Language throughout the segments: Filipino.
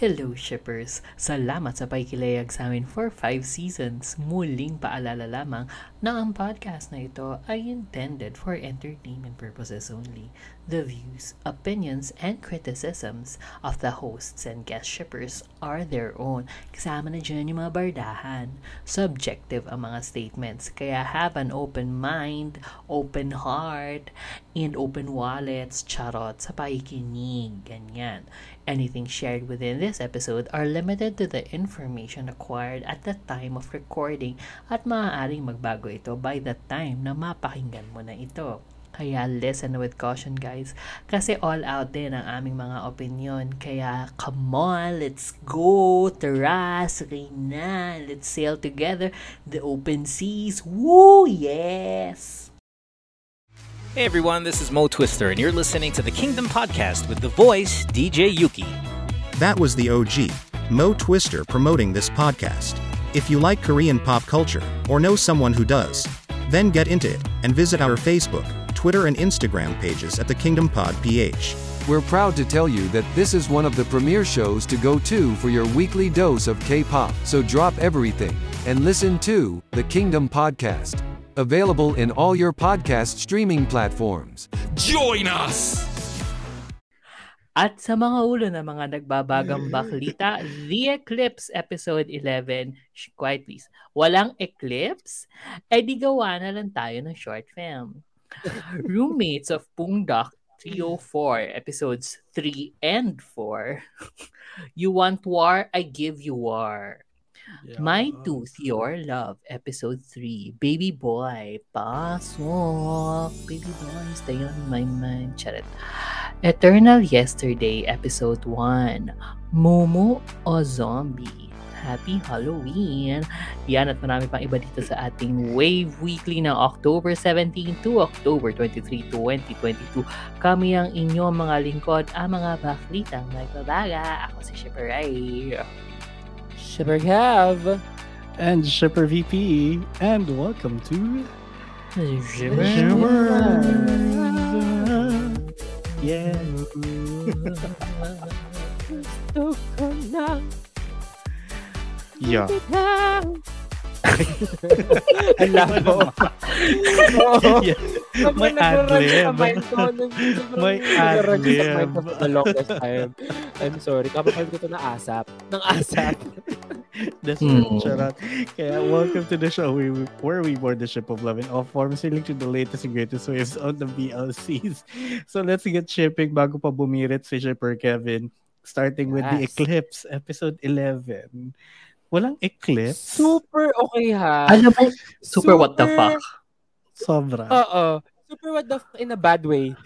Hello shippers! Salamat sa pakikilayag sa amin for 5 seasons. Muling paalala lamang na ang podcast na ito ay intended for entertainment purposes only. The views, opinions, and criticisms of the hosts and guest shippers are their own. Kasama na dyan yung mga bardahan. Subjective ang mga statements, kaya have an open mind, open heart, and open wallets, charot, sa pakikinig. Ganyan. Anything shared within this episode are limited to the information acquired at the time of recording at maaaring magbago ito by the time na mapakinggan mo na ito. Kaya listen with caution guys. Kasi all out din ang aming mga opinion. Kaya come on, let's go. Tara, sakay na. Let's sail together. The open seas. Woo! Yes! Hey everyone, this is Mo Twister, and you're listening to the Kingdom Podcast with the voice DJ Yuki. That was the OG, Mo Twister, promoting this podcast. If you like Korean pop culture, or know someone who does, then get into it and visit our Facebook, Twitter, and Instagram pages at the Kingdom Pod PH. We're proud to tell you that this is one of the premier shows to go to for your weekly dose of K pop. So drop everything and listen to the Kingdom Podcast. Available in all your podcast streaming platforms. Join us! At sa mga ulo ng mga nagbabagang baklita, The Eclipse Episode 11. Shh, quiet please. Walang eclipse? Eh di gawa na lang tayo ng short film. Roommates of Pungdak 304, episodes 3 and 4. you want war? I give you war. My Tooth, Your Love, Episode 3. Baby Boy, pasok. Baby Boy, stay on my mind. Charit. Eternal Yesterday, Episode 1. Momo o Zombie. Happy Halloween! Yan at marami pang iba dito sa ating Wave Weekly ng October 17 to October 23, 2022. Kami ang inyong mga lingkod, ang mga baklitang nagbabaga. Ako si Shipper Ray. Shipper Cav. And Shipper VP, and welcome to Shipper. Yeah. Gusto ko na Yeah. Ang labo. Oo. May ad-lib. May ad-lib. the longest time. I'm sorry. Kapapal ko ito na asap. Ng asap. That's Hmm. charot. Kaya welcome to the show we, where we board the ship of love in all forms, sailing to the latest and greatest waves on the BLCs. So let's get shipping bago pa bumirit si Shipper Kevin. Starting with the Yes. Eclipse, episode 11. Walang eclipse? Super okay ha. Alam mo, super what the fuck. Sobra. Oo. Super what the fuck in a bad way.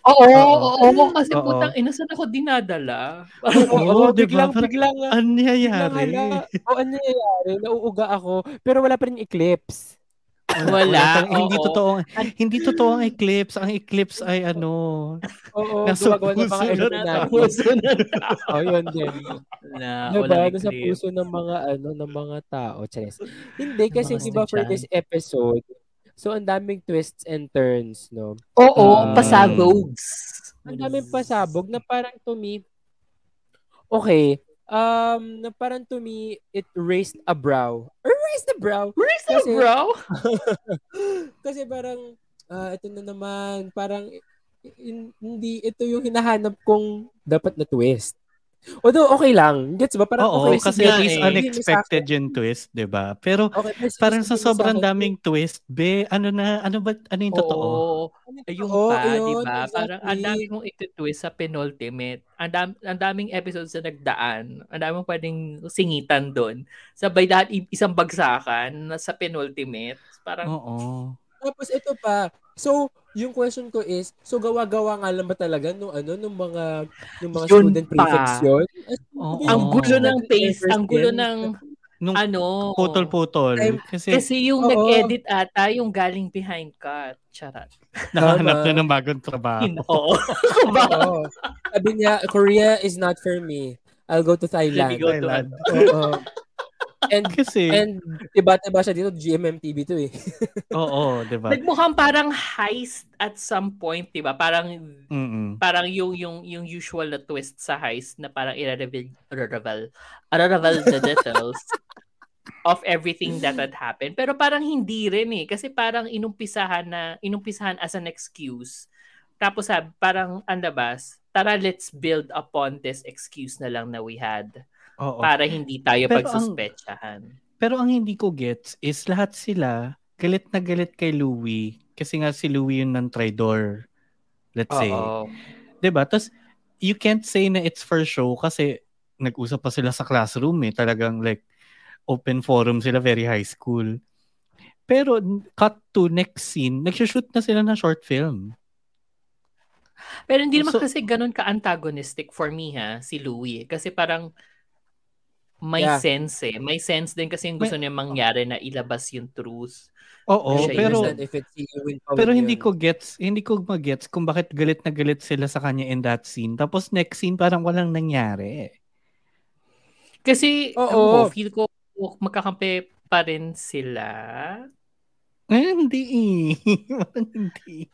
Oo, Oo. oo, oo, kasi Oo. putang ina saan ako dinadala. Oo, di biglang, ba? Parang- biglang, Ano biglang nangyayari? hala. O ano nangyayari? Nauuga ako. Pero wala pa rin eclipse. Wala, tang- hindi oo. totoo hindi totoo ang eclipse. Ang eclipse ay ano, Oo, Nasa gumagawa ng mga puso na Illuminati. Puso na. Oh, yun din. Na, Diba? walang Nasa eclipse. puso ng mga ano ng mga tao. Charis. Hindi kasi mga di ba for this episode, so ang daming twists and turns, no? Oo, Mm. pasabogs. Ang daming pasabog na parang to me, okay, um, na parang to me, it raised a brow. Or raised a brow. Where's the Kasi- bro? Kasi parang, ah, ito na naman, parang, in- hindi ito yung hinahanap kong dapat na twist. Although, okay lang. Gets ba? Parang Oo, okay. kasi at least eh. unexpected yung twist, 'di ba? Pero. Okay, pero parang sa sobrang daming twist, be, ano na, ano ba, ano yung totoo? Oo. Ano yung totoo? pa, Ayun, di ba? Parang ang exactly. dami mong iti-twist sa penultimate. Ang, dam, ang daming episodes na nagdaan. Ang dami mong pwedeng singitan doon. Sabay lahat isang bagsakan na sa penultimate. Parang, Oo. Tapos ito pa. So, yung question ko is, so gawa-gawa nga lang ba talaga nung ano, nung mga nung mga Yun student pa. prefects yun? Oo. ang gulo ng pace, ang gulo din. ng Nung ano. putol-putol. I'm- Kasi, Kasi yung Oo. nag-edit ata, yung galing behind cut. Charot. nakahanap na ng bagong trabaho. Oo. Oo. Sabi niya, Korea is not for me. I'll go to Let me Thailand. go to Thailand. ano. Oo. And, Kasi, and iba-iba siya dito, GMMTV to eh. oo, di ba? Nagmukhang parang heist at some point, 'di ba? Parang Mm-mm. parang yung yung yung usual na twist sa heist na parang i-reveal reveal reveal the details of everything that had happened. Pero parang hindi rin eh kasi parang inumpisahan na inumpisahan as an excuse. Tapos sabi, parang andabas, tara let's build upon this excuse na lang na we had Oo. para hindi tayo Pero ang- pagsuspetsahan. Pero ang hindi ko gets is lahat sila galit na galit kay Louie kasi nga si Louie yung non-tridor. Let's say. Oo. 'Di ba? Tapos you can't say na it's for show kasi nag-usap pa sila sa classroom eh. Talagang like open forum sila, very high school. Pero cut to next scene, nag-shoot na sila ng short film. Pero hindi naman So- kasi ganun ka-antagonistic for me ha, si Louie. Kasi parang may Yeah. sense eh. May sense din kasi yung gusto niya mangyari na ilabas yung truth. Oo, Siya pero if it's pa pero hindi yun. ko gets, hindi ko magets kung bakit galit na galit sila sa kanya in that scene. Tapos next scene parang walang nangyari. Kasi, Oo. ko, feel ko magkakampi pa rin sila. Eh, hindi eh. Parang hindi.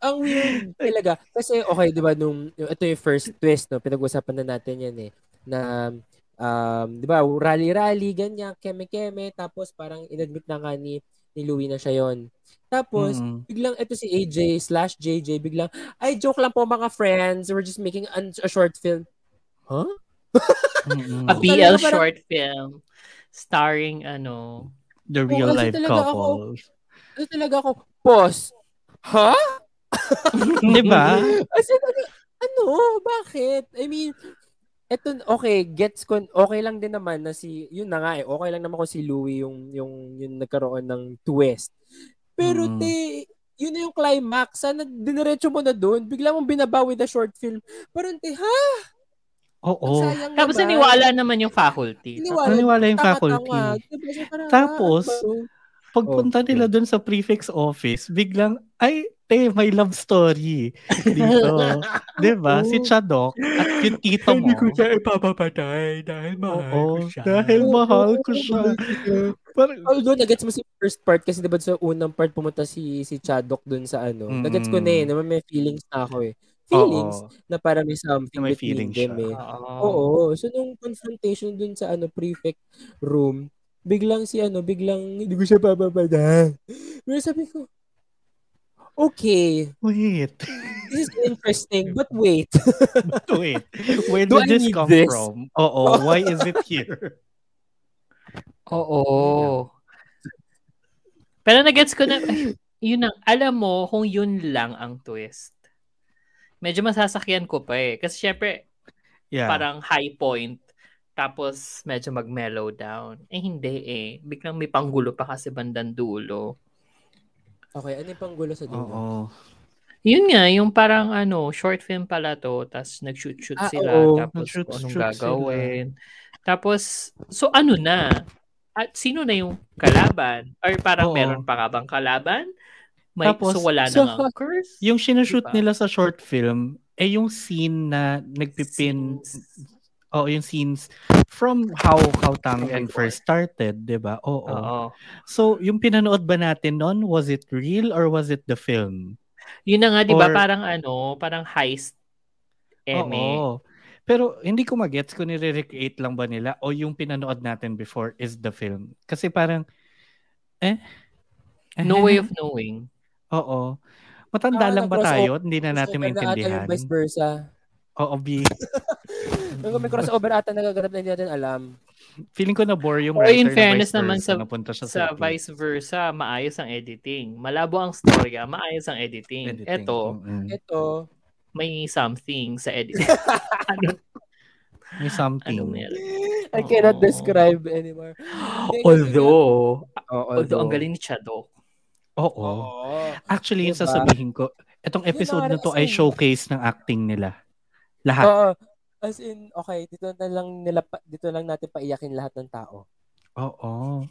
Ang weird talaga. Kasi, okay, di ba, nung, ito yung first twist, no? Pinag-usapan na natin yan eh. Na, um, di ba, rally-rally, ganyan, keme-keme, tapos parang inadmit na nga ni, ni Louie na siya yon. Tapos, Mm. biglang ito si AJ slash JJ, biglang, ay, joke lang po mga friends, we're just making an- a short film. Huh? Mm-mm. A BL talaga parang- short film starring ano, The real kasi life talaga ako- couples. Talaga ako, pause. Ha? Di ba? Ano, ano? Bakit? I mean, eto, okay, gets ko, okay lang din naman na si, yun na nga eh, okay lang naman ko si Louie yung, yung, yung nagkaroon ng twist. Pero Mm. te, yun na yung climax. Sana diniretso mo na doon. Bigla mong binabawi na short film. Parang te, ha? Oo. Sayang Tapos naman. naniwala naman yung faculty. Naniwala. Naniwala yung faculty. Diba? Tapos, ah? Pagpunta Oh, nila dun sa prefix office, biglang, ay, te, may love story dito. Di ba? Si Oh. Chadok at yung tito mo. ipapapatay dahil Oo, dahil mahal ko siya. Parang, Although, nagets mo si first part kasi diba sa unang part pumunta si si Chadok dun sa ano. Mm. Nagets ko na eh, naman may feelings na ako eh. Feelings oo, na para may something Na may between feelings them siya. eh. Oo. So, nung confrontation dun sa ano prefect room, biglang si ano, biglang hindi ko siya bababada. Pero sabi ko, okay, Wait, this is interesting, but wait. wait. Where did this come this? from? Oo, why is it here? Oo. Pero nagets ko na, ay, yun ang, alam mo kung yun lang ang twist. Medyo masasakyan ko pa eh. Kasi syempre, Yeah. parang high point. Tapos medyo mag-mellow down. Eh hindi eh. Biglang may panggulo pa kasi bandang dulo. Okay, ano yung panggulo sa dulo? Oo. Yun nga, yung parang ano, short film pala to, tapos nag-shoot-shoot Ah, sila, oo. tapos kung anong shoot gagawin. Tapos, so ano na? At sino na yung kalaban? Or parang Oo. meron pa nga bang kalaban? May, Tapos, so wala so- na nga curse? Yung sinushoot Diba? nila sa short film, eh yung scene na nagpipin, Scenes. Oh yung scenes from how how Tang From and first started, 'di ba? Oo. Oo. So, yung pinanood ba natin noon, was it real or was it the film? Yun na nga, di ba? Or- Parang ano, parang heist. Eme. Oo. Pero hindi ko magets kung nire-recreate lang ba nila o yung pinanood natin before is the film. Kasi parang, eh? No way of knowing. Oo. Matanda Ah, lang ba tayo? Hindi na natin maintindihan. vice versa. Oo, B. Nung may crossover ata nagaganap na hindi natin alam. Feeling ko na bore yung Or writer in na fairness vice naman versa, sa- siya Sa Philippines. vice versa, maayos ang editing. Malabo ang storya, maayos ang editing. Editing. Ito, Mm-mm. Ito, may something sa editing. ano, May something. ano meron? I cannot Oo. describe anymore. Although, Oo, although ang galing ni Chadok. Oo. Oo. Actually, yung Diba? sasabihin ko, itong episode na na to ay as in- showcase ng acting nila. Lahat. Oo. As in, okay, dito na lang nila pa- dito lang natin paiyakin lahat ng tao. Oo.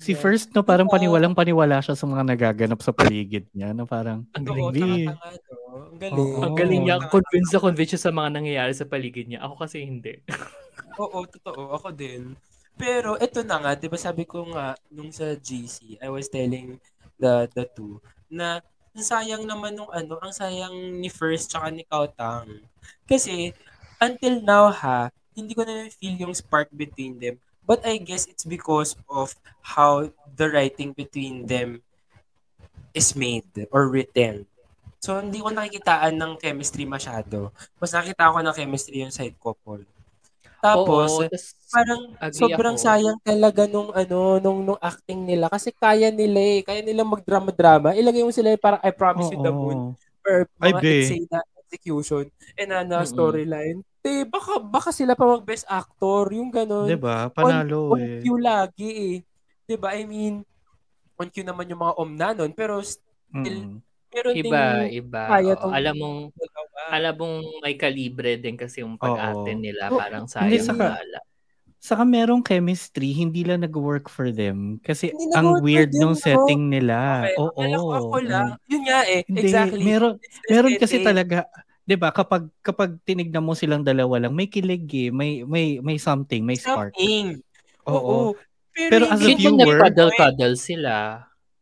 Si. First, no, parang Diba? paniwalang paniwala siya sa mga nagaganap sa paligid niya. No, parang, Ang Oo, galing B. tanga-tanga, no? Ang galing. Oo. Ang galing niya, convinced na convinced siya sa mga nangyayari sa paligid niya. Ako kasi hindi. Oo, totoo. Ako din. Pero ito na nga, 'di ba sabi ko nga nung sa GC, I was telling the the two na sayang naman nung ano, ang sayang ni First tsaka ni Kautang. Kasi until now ha, hindi ko na feel yung spark between them. But I guess it's because of how the writing between them is made or written. So, hindi ko nakikitaan ng chemistry masyado. Mas nakita ko ng chemistry yung side couple. Tapos, Oo, tas parang sobrang ako. sayang talaga nung ano, nung, nung acting nila. Kasi kaya nila eh. Kaya nila magdrama-drama. Ilagay mo sila yung parang I promise you the moon. Oo. Or Ay, mga insane na execution. And na Mm-mm. storyline. Eh, baka, baka sila pa mag-best actor. Yung ganon. Diba? Panalo on, eh. On cue lagi eh. 'Di ba? I mean, on cue naman yung mga omna nun, pero still, Mm. pero Iba, iba. kaya Oo, tong alam mong. Alam mong may kalibre din kasi yung pag-ate Oo. nila. Oo. Parang Hindi, sayang saka- wala. Saka merong chemistry, hindi lang nag-work for them. Kasi Hindi ang weird nung no? setting nila. Okay, Oo. ko ako lang. Yun nga eh. Hindi, exactly. meron, meron kasi setting. talaga, 'di ba? Kapag kapag tinignan mo silang dalawa lang, may kilig eh, may may may something, may spark. Something. Oo. Oo. Pero, Pero as a hindi viewer- nag-cuddle-cuddle sila.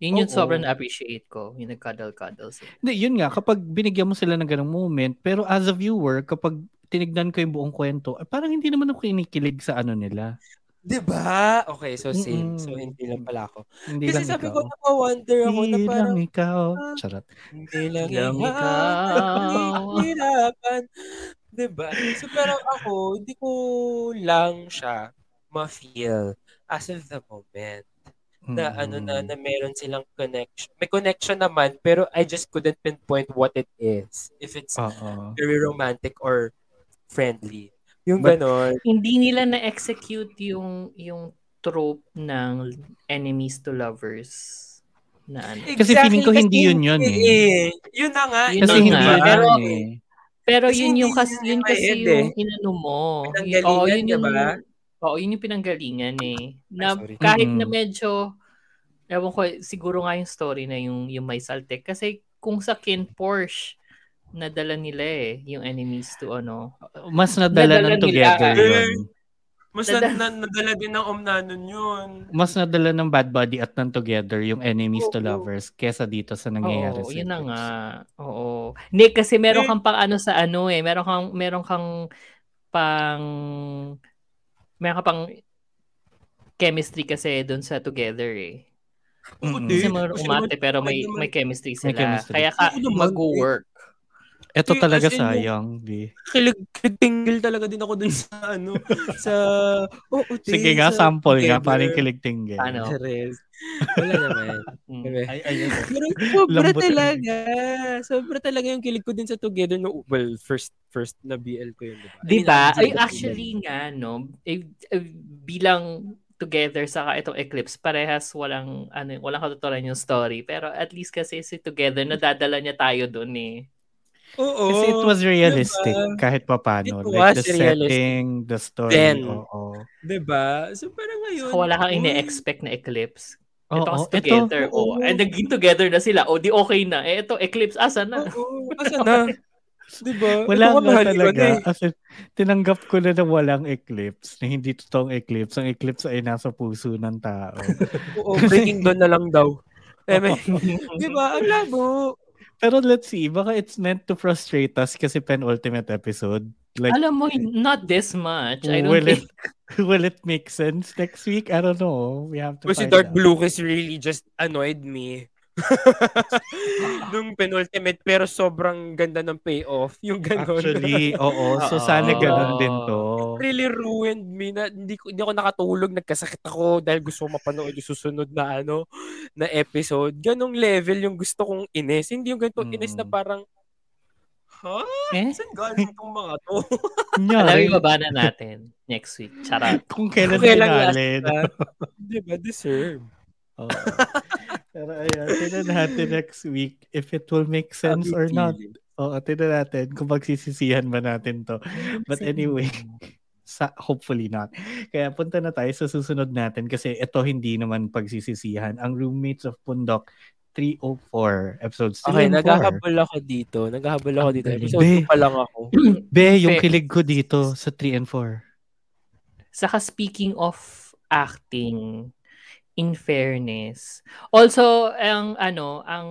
Yun yung Oo. sobrang appreciate ko. Yung nag-cuddle-cuddle sila. Hindi, yun nga, kapag binigyan mo sila ng ganong moment, pero as a viewer, kapag tinignan ko yung buong kwento, eh, parang hindi naman ako kinikilig sa ano nila. Diba? Okay, so same. Mm-mm. So, hindi lang pala ako. Hindi Kasi lang sabi ikaw. ko, napawonder ako na Hindi parang, lang ikaw. Ah. Charot. hindi lang Lang ikaw. ikaw. Hirapan. Diba? So, pero ako, hindi ko lang siya ma-feel as of the moment na ano na, Mm. na meron silang connection. May connection naman, pero I just couldn't pinpoint what it is. If it's Oo. very romantic or friendly. Yung But- ganon. Hindi nila na-execute yung yung trope ng enemies to lovers na ano. Kasi feeling ko hindi yun yun kasi eh. Yun na nga. Yun Kasi na hindi yun Pero- yun eh. Pero Kasi yun yung kasi yun kasi yung eh. inano mo. Oo, yun yung diba? Oo, yun yung pinanggalingan eh. Na sorry. kahit na medyo ewan ko, siguro nga yung story na yung yung may saltek kasi kung sa Kin Porsche nadala nila eh yung enemies to ano. Mas nadala Nadala ng together nila. yun. Mas Dada- na, na, nadala din ng omnanon yun. Mas nadala ng bad body at ng together yung enemies to Oo. lovers kesa dito sa nangyayari Oo, sa yun na nga. Oo. Hindi kasi meron Eh, kang pang ano sa ano eh, meron kang meron kang pang meron kang pang chemistry kasi doon sa together eh. Di. Kasi mga umate pero may may chemistry May sila. chemistry. Kaya ka mag-work. Ito Eh, talaga in sayang, di. Kilig, kilig talaga din ako dun sa ano, sa, oh, ute, Sige nga, sa sample nga, together. paring kiligtinggin. Ano? Charis. Wala naman. Mm. Diba? Ay, ayun. Pero sobra talaga. Sobra talaga yung kilig ko din sa Together. No, well, first first na BL ko yun. Diba? I mean, Diba? ang Ay, BL. actually nga, no, eh, eh, bilang together sa itong Eclipse, parehas walang, ano, walang katuturan yung story. Pero at least kasi si Together, nadadala niya tayo dun eh. Oo. Kasi it was realistic Diba? kahit papano. It like was the realistic. setting, the story. Then, oo. Diba? So, parang ngayon. Saka wala kang ine-expect na Eclipse. Ito kasi ito, together. oo. oh. And naging together na sila. O di okay na. Eh, ito, Eclipse, asa na? Oo. Asa na? Diba? wala Ito nga talaga. eh. As in, tinanggap ko na na walang eclipse, na hindi totoong eclipse. Ang eclipse ay nasa puso ng tao. Oo, breaking dawn na lang daw. Eh, may, diba? Ang labo. Pero let's see, baka it's meant to frustrate us kasi penultimate episode. Like, Alam mo, not this much. I don't will think. it will it make sense next week? I don't know. We have to Kasi Dark out. Blue Kiss really just annoyed me. Nung penultimate, pero sobrang ganda ng payoff. Yung ganon. Actually, oo. So sana ganun din to. really ruined me na hindi ko hindi ako nakatulog, nagkasakit ako dahil gusto ko mapanood yung susunod na ano na episode. Ganong level yung gusto kong inis. Hindi yung ganitong inis na Mm. parang Ha? Eh? Saan galing itong mga to? Alam mo, ibaba na natin next week. Charot. kung kailan Kung kailan na. Di ba? Deserve. Oo. Pero ayun, tignan natin next week if it will make sense or not. Oo, tignan natin kung magsisisihan ba natin to. But anyway, sa, hopefully not. Kaya punta na tayo sa susunod natin kasi ito hindi naman pagsisisihan. Ang Roommates of Pundok 304 episodes 3 Okay, and 4. naghahabol ako dito. Naghahabol ako dito. Episode Be. 2 pa lang ako. Be, yung Fe- kilig ko dito sa 3 and 4. Saka speaking of acting in fairness. Also, ang ano, ang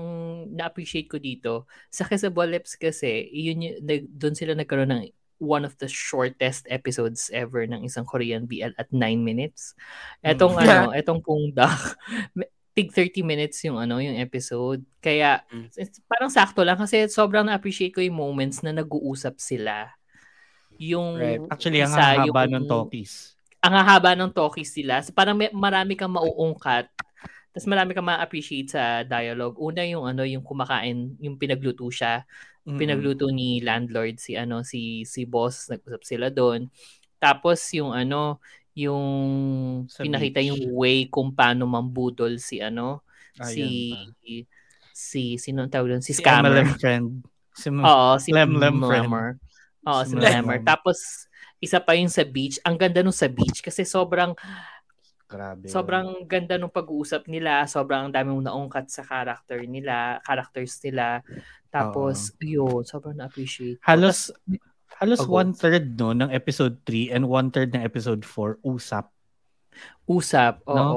na-appreciate ko dito, sa Kissable Lips kasi, yun yung, doon sila nagkaroon ng one of the shortest episodes ever ng isang Korean BL at 9 minutes. Etong Mm. ano, etong Pung Dak, tig 30 minutes yung ano, yung episode. Kaya Mm. parang sakto lang kasi sobrang na-appreciate ko yung moments na nag-uusap sila. Yung Right. Actually, ang haba yung- ng talkies. ang hahaba ng talkies sila. So, parang may, marami kang mauungkat. Tapos marami kang ma-appreciate sa dialogue. Una yung ano, yung kumakain, yung pinagluto siya. Mm-mm. Pinagluto ni landlord si ano, si si boss, nag-usap sila doon. Tapos yung ano, yung Sa pinakita beach. yung way kung paano mambudol si ano, Ayan si pa. si sino ang tawag doon? Si, Si scammer. MLM friend. Si M- Oo, si Lem Lem friend. Mlammer. Oo, Si si. Mlammer. Tapos, isa pa yung sa beach. Ang ganda nung sa beach kasi sobrang Grabe. sobrang ganda nung pag-uusap nila. Sobrang dami mong naungkat sa character nila, characters nila. Tapos, yun, sobrang na-appreciate. Halos halos Pag- one-third no, ng episode 3 and one-third ng episode 4 usap. Usap, oo. No?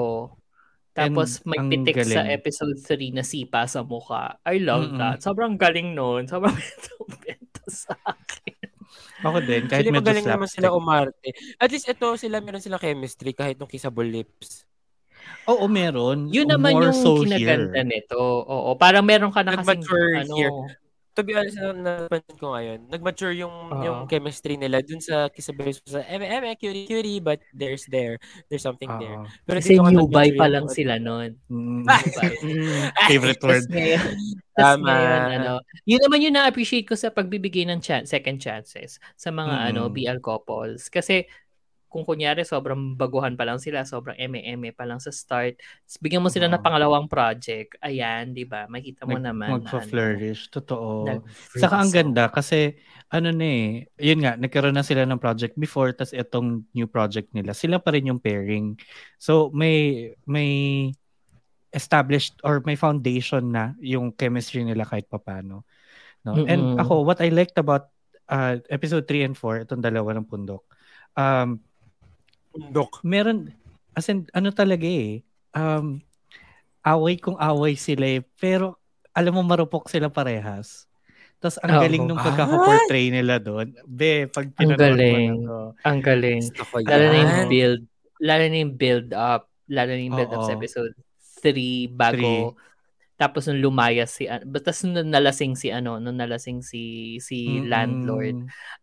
Tapos And may pitik sa galing. episode 3 na sipa sa mukha. I love Mm-mm. that. Sobrang galing nun. Sobrang bento sa akin. Ako din, kahit Actually, medyo magaling naman sila umarte. At least ito, sila meron silang chemistry kahit nung Kissable Lips. Oo, meron. Yun naman More yung so kinaganda here. nito. Oo, parang meron ka na kasing Nag-mature ano, here. To be honest, na napansin ko ngayon, nag-mature yung Oo. yung chemistry nila dun sa Lips. Sa, eme, cutie, cutie, but there's there. There's something there. Oo. Pero kasi ka new buy pa yung- lang sila nun. Mm, Mm. favorite word. Tama. ngayon, ano, yun naman yung na-appreciate ko sa pagbibigay ng chan- second chances sa mga Mm-mm. ano BL couples. Kasi kung kunyari sobrang baguhan pa lang sila, sobrang eme-eme pa lang sa start, bigyan mo sila ng Oo. pangalawang project, ayan, di ba? Makita mo Nag- naman. na Magpa-flourish. Totoo. Ano, Saka ang ganda kasi ano na eh, yun nga, nagkaroon na sila ng project before tas itong new project nila, sila pa rin yung pairing. So may may established or may foundation na yung chemistry nila kahit papano. No? And Mm-mm. ako, what I liked about uh, episode 3 and 4, itong dalawa ng pundok, um, Bundok. meron, as in, ano talaga eh, um, away kung away sila eh, pero alam mo marupok sila parehas. Tapos ang Oo. galing nung pagkaka-portray nila doon. Be, pag Ang pinanood galing. mo na to. Ang galing. Lalo na yung build, lalo na yung build up, lalo na yung build up sa Oo. episode 3 bago tapos nung lumayas si ano, basta nung nalasing si ano, nung nalasing si si Mm-mm. landlord.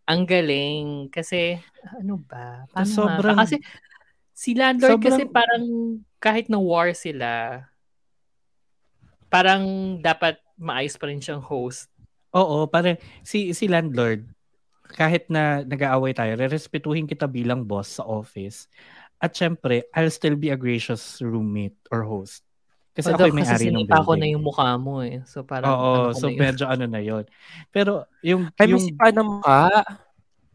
Ang galing kasi ano ba? Paano ba? sobrang- Kasi si landlord kasi sobrang- parang kahit na war sila, parang dapat maayos pa rin siyang host. Oo, parang si, si landlord, kahit na nag-aaway tayo, rerespetuhin kita bilang boss sa office. At syempre, I'll still be a gracious roommate or host. Kasi Although, ako yung kasi may-ari ng sinipa ko na building. yung mukha mo eh. So parang Oo, ano so na yun. medyo ano na yon. Pero yung, Ay, may yung, sipa ng mukha.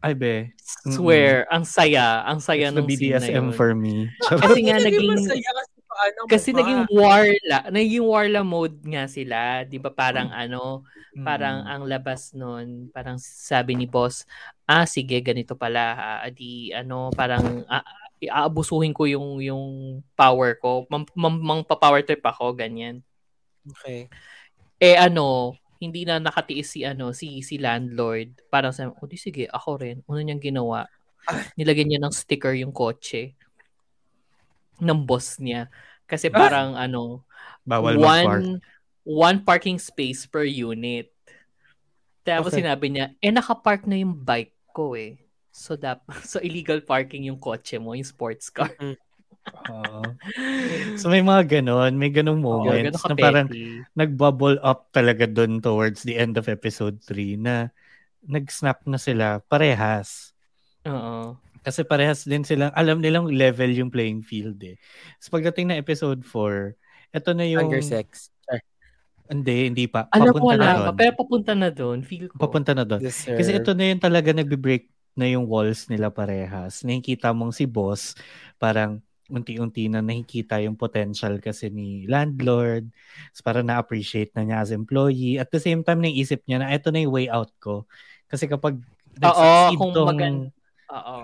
ay be, Swear, ang saya, ang saya it's the nung scene na BDSM yun. for me. Kasi nga naging masaya kasi paano ang kasi mukha. naging warla, naging warla mode nga sila, 'di ba? Parang ano, parang Mm. ang labas nun, parang sabi ni boss, ah sige, ganito pala, ah, di ano, parang ah, aabusuhin ko yung yung power ko. Mam, mam, mang power trip ako, ganyan. Okay. Eh ano, hindi na nakatiis si ano si si landlord. Parang sabi, "O di sige, ako rin." Una niyang ginawa. Nilagyan niya ng sticker yung kotse ng boss niya. Kasi parang ano, Bawal mag-park. one one parking space per unit. Tapos Okay. sinabi niya, eh nakapark na yung bike ko eh. So dap so illegal parking yung kotse mo, yung sports car. Oo. so may mga ganon, may ganong Oo, moments ganun na parang nag-bubble up talaga doon towards the end of episode 3 na nag-snap na sila parehas. Oo. Kasi parehas din silang, alam nilang level yung playing field eh. So pagdating na episode 4, ito na yung... Hunger sex. Hindi, hindi pa. Alam ko Papunta na wala doon. pa, pero papunta na doon. Feel ko. Papunta na doon. Deserve. Kasi ito na yung talaga nagbe-break na yung walls nila parehas. Nakikita mong si boss, parang unti-unti na nakikita yung potential kasi ni landlord. So parang na-appreciate na niya as employee. At the same time, naisip niya na ito na yung way out ko. Kasi kapag Oo, nag-succeed kung tong, magan- Oo.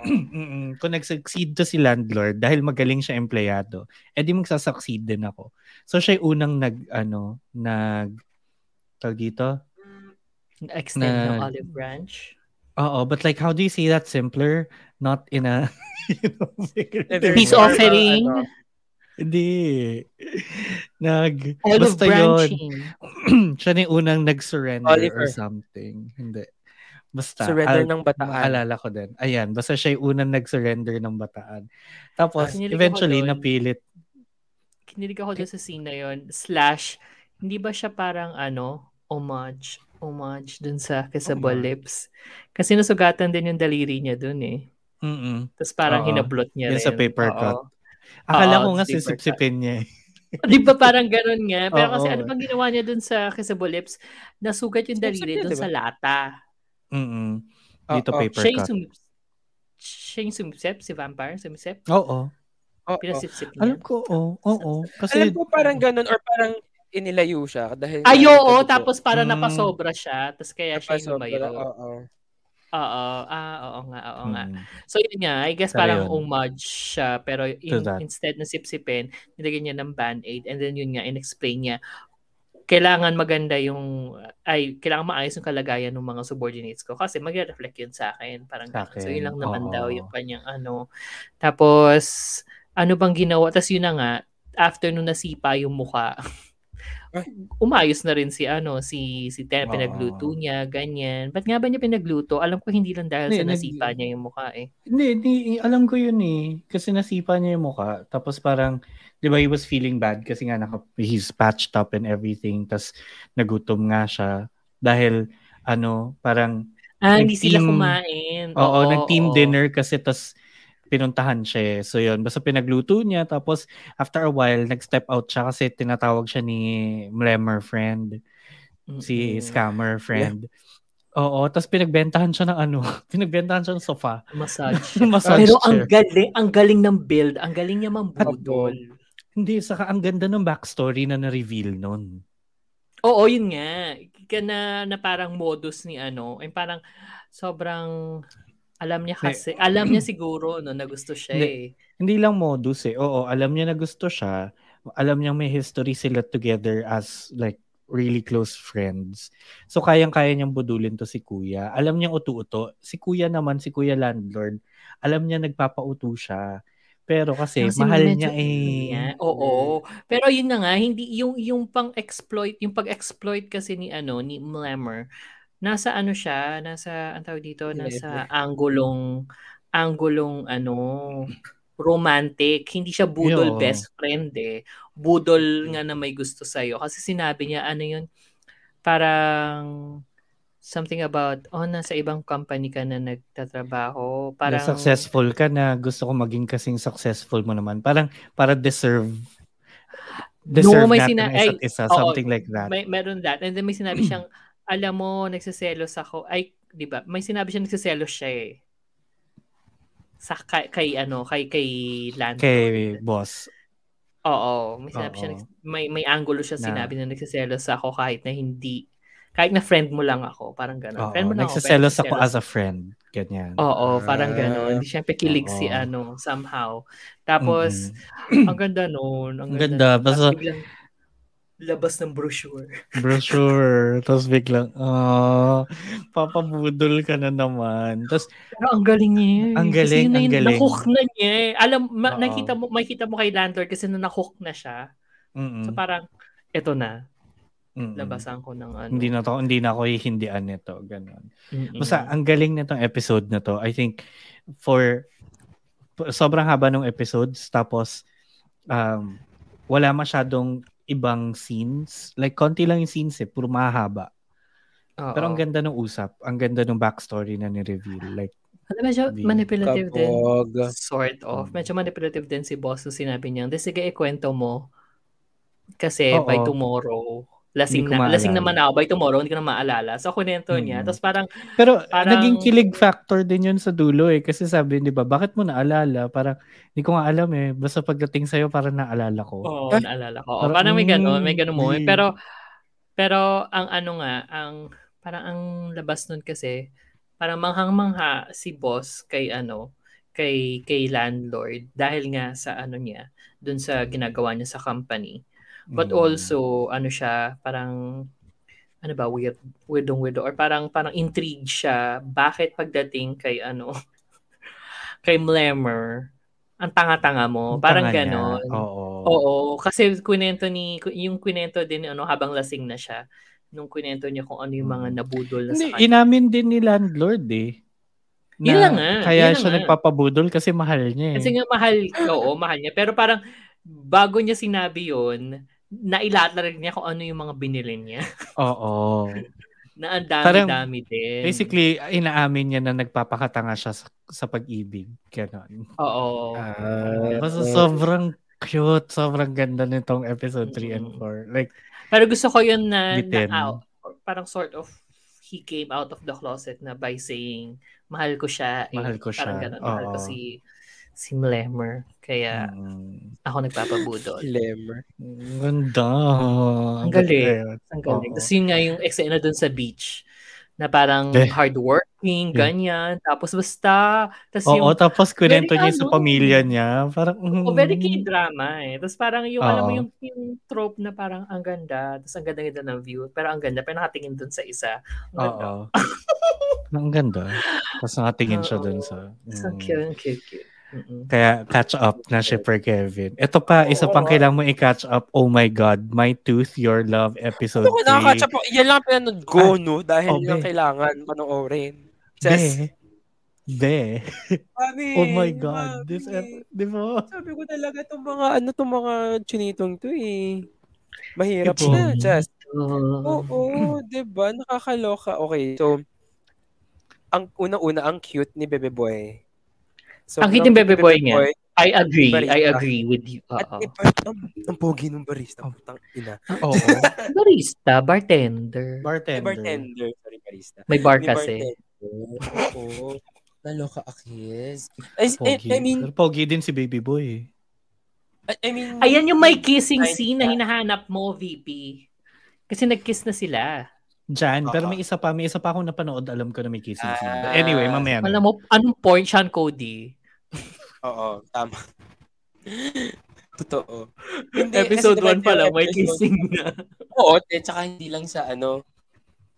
Kung nag-succeed to si landlord dahil magaling siya empleyado, edi magsasucceed din ako. So siya yung unang nag ano, nag tawag dito? Extend ng Na- olive branch. Oo, but like how do you say that simpler? Not in a you know, Peace offering. Ano, Hindi. Nag Olive basta yun. branching. siya na yung unang nag-surrender Oliver. or something. Hindi. Basta. Surrender al- ng bataan. Maalala ko din. Ayan, basta siya yung unang nag-surrender ng bataan. Tapos, Ah, eventually, napilit. Kinilig ako doon sa scene na yun. Slash, hindi ba siya parang ano, homage, homage dun sa Kissable Homage. Lips. Kasi nasugatan din yung daliri niya dun eh. Mm-mm. Tapos parang Oo. hinablot niya Yun rin. sa paper Oo. cut. Akala Oo, ko nga paper cut. sisipsipin niya eh. Di ba parang ganun nga? Pero kasi Oo. ano bang ginawa niya dun sa Kissable Lips? Nasugat yung daliri niya, dun sa lata. Mm-mm. Dito Oo. paper Siya yung, cut. sum- siya yung sumisip, si Vampire, sumisip. Oo. Oo. Pinasipsip niya. Alam ko, oo. Oo. Kasi, Alam ko parang ganun or parang inilayo siya dahil Ay, oo, tapos para Mm. napasobra siya, tapos kaya siya yung Napasobra, lumayo. Oo. Oo, ah, oo nga, oo nga. Mm. So yun nga, I guess parang yun. homage siya, pero in- instead na sipsipin, nilagyan niya ng band-aid and then yun nga, in-explain niya, kailangan maganda yung, ay, kailangan maayos yung kalagayan ng mga subordinates ko kasi magre-reflect yun sa akin. Parang Sa ganun. So yun lang akin, naman oo. daw yung kanyang ano. Tapos, ano bang ginawa? Tapos yun na nga, after nung nasipa yung muka, Ay. umayos na rin si ano si si Ten Oo. pinagluto niya ganyan ba't nga ba niya pinagluto alam ko hindi lang dahil Hindi, sa nag- nasipa niya yung mukha eh Hindi, hindi, alam ko yun eh. Kasi nasipa niya yung mukha. Tapos parang, di ba, he was feeling bad kasi nga naka, he's patched up and everything. Tapos nagutom nga siya. Dahil, ano, parang, ah hindi sila Nag-team- kumain oo, nag-team oo. dinner kasi tas pinuntahan siya. eh. So yun, basta pinagluto niya. Tapos after a while, nag-step out siya kasi tinatawag siya ni Mlemmer friend. Si Mm-mm. scammer friend. Oo, tapos pinagbentahan siya ng ano, pinagbentahan siya ng sofa. massage Massage pero ang chair. galing ang galing ng build ang galing niya mambudol Hindi, saka ang ganda ng backstory na na-reveal nun. oo yun nga ka na, na parang modus ni ano ay parang sobrang alam niya kasi alam niya siguro no na gusto siya Hindi. eh Hindi lang modus eh. Oo, alam niya na gusto siya. Alam niya may history sila together as like really close friends. So kayang-kaya niyang budulin to si kuya. Alam niyang utu-uto. Si kuya naman, si kuya landlord, alam niya nagpapauto siya. Pero kasi, Kasi mahal medyo- niya eh. Yeah, oo. Pero yun na nga, hindi yung yung pang-exploit, yung pag-exploit kasi ni ano ni Mlammer, nasa ano siya, nasa ang tawag dito, nasa anggulong anggulong ano romantic. Hindi siya budol Yun. best friend eh. Budol nga na may gusto sa kasi sinabi niya ano yun, parang something about oh nasa ibang company ka na nagtatrabaho Na parang successful ka na gusto ko maging kasing successful mo naman. Parang para deserve deserve may natin sina- isa't ay, isa. oo, something like that. May meron that. And then may sinabi siyang, alam mo, nagsiselos ako. Ay, di ba? May sinabi siya nagsiselos siya eh. Sa kay, kay ano, kay kay Landlord. Kay boss. Oo, may sinabi siya Oo. nags- may may angulo siya Na- sinabi na nagsiselos ako kahit na hindi kahit na friend mo lang ako, parang gano'n. Oo, friend mo lang ako. nagsiselos ako nagsiselos as a friend. Ganyan. Oo, parang Ah. gano'n. Hindi syempre kilig si Oo. ano, somehow. Tapos, ang ganda noon. Ang Ang ganda, nun. basta- biglang labas ng brochure. Brochure. Tapos biglang, ah, papabudol ka na naman. Tapos, Pero ang galing niya. eh. Ang Kasi galing, yun na ang yun, galing. Nahook na niya. eh. Alam, ma- nakita mo, makita mo kay landlord kasi na nahook na siya. mm So parang, eto na. mm-mm. Labasan ko ng ano. Hindi na to, hindi na ako hihindian nito. Ganon. Mm-mm. Basta, ang galing nitong episode na to. I think, for, sobrang haba ng episodes. Tapos, um, wala masyadong ibang scenes. Like, konti lang yung scenes eh. Puro mahaba. Oo. Pero ang ganda ng usap. Ang ganda ng backstory na ni-reveal. Like, Alam, medyo manipulative din. Kabog. Sort of. Mm. Medyo manipulative din si boss nung sinabi niya, "Di, sige, ikwento mo. Kasi Oo. by tomorrow, lasing na, lasing maalala. naman ako. By tomorrow, hindi ko na maalala. So, kunento niya. Mm. Tapos parang, Pero Parang- naging kilig factor din yun sa dulo eh. Kasi sabi, di ba, bakit mo naalala? Parang, hindi ko nga alam eh. Basta pagdating sa'yo, parang naalala ko. Oo, Ah, naalala ko. Parang, parang may gano'n, may gano'n mo. weird. Pero, pero ang ano nga, ang, parang ang labas nun kasi, parang manghang-mangha si boss kay ano, kay kay landlord dahil nga sa ano niya, dun sa ginagawa niya sa company. But Mm. also ano siya, parang ano ba, weird, weirdong weirdo or parang parang intrigue siya bakit pagdating kay ano kay Mlemmer ang tanga-tanga mo, Ang parang tanga ganon. Oo. Oo, kasi kwento ni yung kwento din ano habang lasing na siya nung kwento niya kung ano yung mga Mm. nabudol na Hindi, sa kanya. inamin din ni landlord eh. Yun lang nga, Kaya yun siya nga. nagpapabudol kasi mahal niya eh. Kasi nga mahal, oo, mahal niya. Pero parang bago niya sinabi yon nailatlag niya kung ano yung mga binili niya. Oo. na ang Parang, dami-dami din. Basically, inaamin niya na nagpapakatanga siya sa, sa pag-ibig. Ganon. Oo. Ah, Basta sobrang cute, sobrang ganda nitong episode 3 and Mm. 4. Like, Pero gusto ko yun na, na Bitin. out, or parang sort of he came out of the closet na by saying mahal ko siya. Eh. Mahal ko Parang siya, ganun, mahal ko si si Mlemmer. Kaya mm, ako nagpapabudol. Lemmer. ang ganda. Ang galing. Ang galing. Oo. Tapos yun nga yung eksena dun sa beach na parang Eh. hardworking, ganyan. Tapos basta, tapos Oo, yung tapos Very niya sa ano, pamilya niya. Parang, oh, very K-drama eh. Tapos parang yung, alam mo Oo. yung, yung trope na parang ang ganda, tapos ang ganda-ganda ng view, pero ang ganda, pero nakatingin dun sa isa. Ang ganda. Oo. ang ganda. Tapos nakatingin siya dun sa... So Mm. cute, ang cute, cute. Mm-mm. Kaya catch up na si Per Kevin. Ito pa, isa pang kailangan mo i-catch up. Oh my God, My Tooth, Your Love, episode Ako 3. nakakatsa po. Yan lang ang pinanood ko, no? Dahil oh, lang be. kailangan panoorin. Be. Says, Be. Mami, Oh my God. This, mami. ep- di ba? Sabi ko talaga itong mga, ano itong mga chinitong to eh. Mahirap Ito. na, just. Oo. Oo, di ba? Nakakaloka. Okay, so, ang una-una, ang cute ni Bebe Boy. So, Ang cute ni Bebe Boy niya. I agree. Barista. I agree with you. At Oo. iba, ang, ang pogi ng barista. Putang ina. Oo. Barista, bartender. May Bartender. bartender. Sorry, barista. May bar May kasi. Oo. Naloka akis. I, I, Pogi. I mean, Pero pogi din si Baby Boy. eh. I, I mean, Ayan yung may kissing Ay, scene na hinahanap mo, VP. Kasi nag-kiss na sila. Jan, pero Oo. may isa pa, may isa pa akong napanood, alam ko na may kissing scene. Ah. But anyway, mamaya. Alam mo, anong point, Sean Cody? Oo, tama. Totoo. Hindi, Episode kasi diba 1 pa lang, may kissing na. Oo, at tsaka hindi lang sa ano,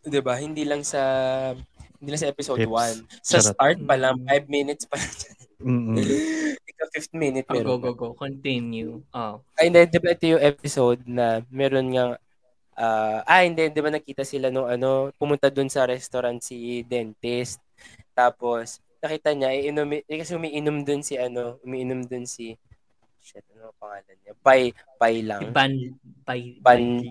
'di ba? Hindi lang sa hindi lang sa episode Tips. 1. Sa Charot. start pa lang 5 minutes pa lang. Mm-mm. Ika 5th minute Oh, go, meron. go, go. Continue. Oh. Ay, hindi, di ba ito yung episode na meron nga ah, ah, hindi, di ba nakita sila nung ano, pumunta dun sa restaurant si dentist. Tapos, nakita niya, iinom, eh, kasi umiinom dun si ano, umiinom dun si, shit, ano ang pangalan niya? Pai, Pai lang. Ban, by, Ban-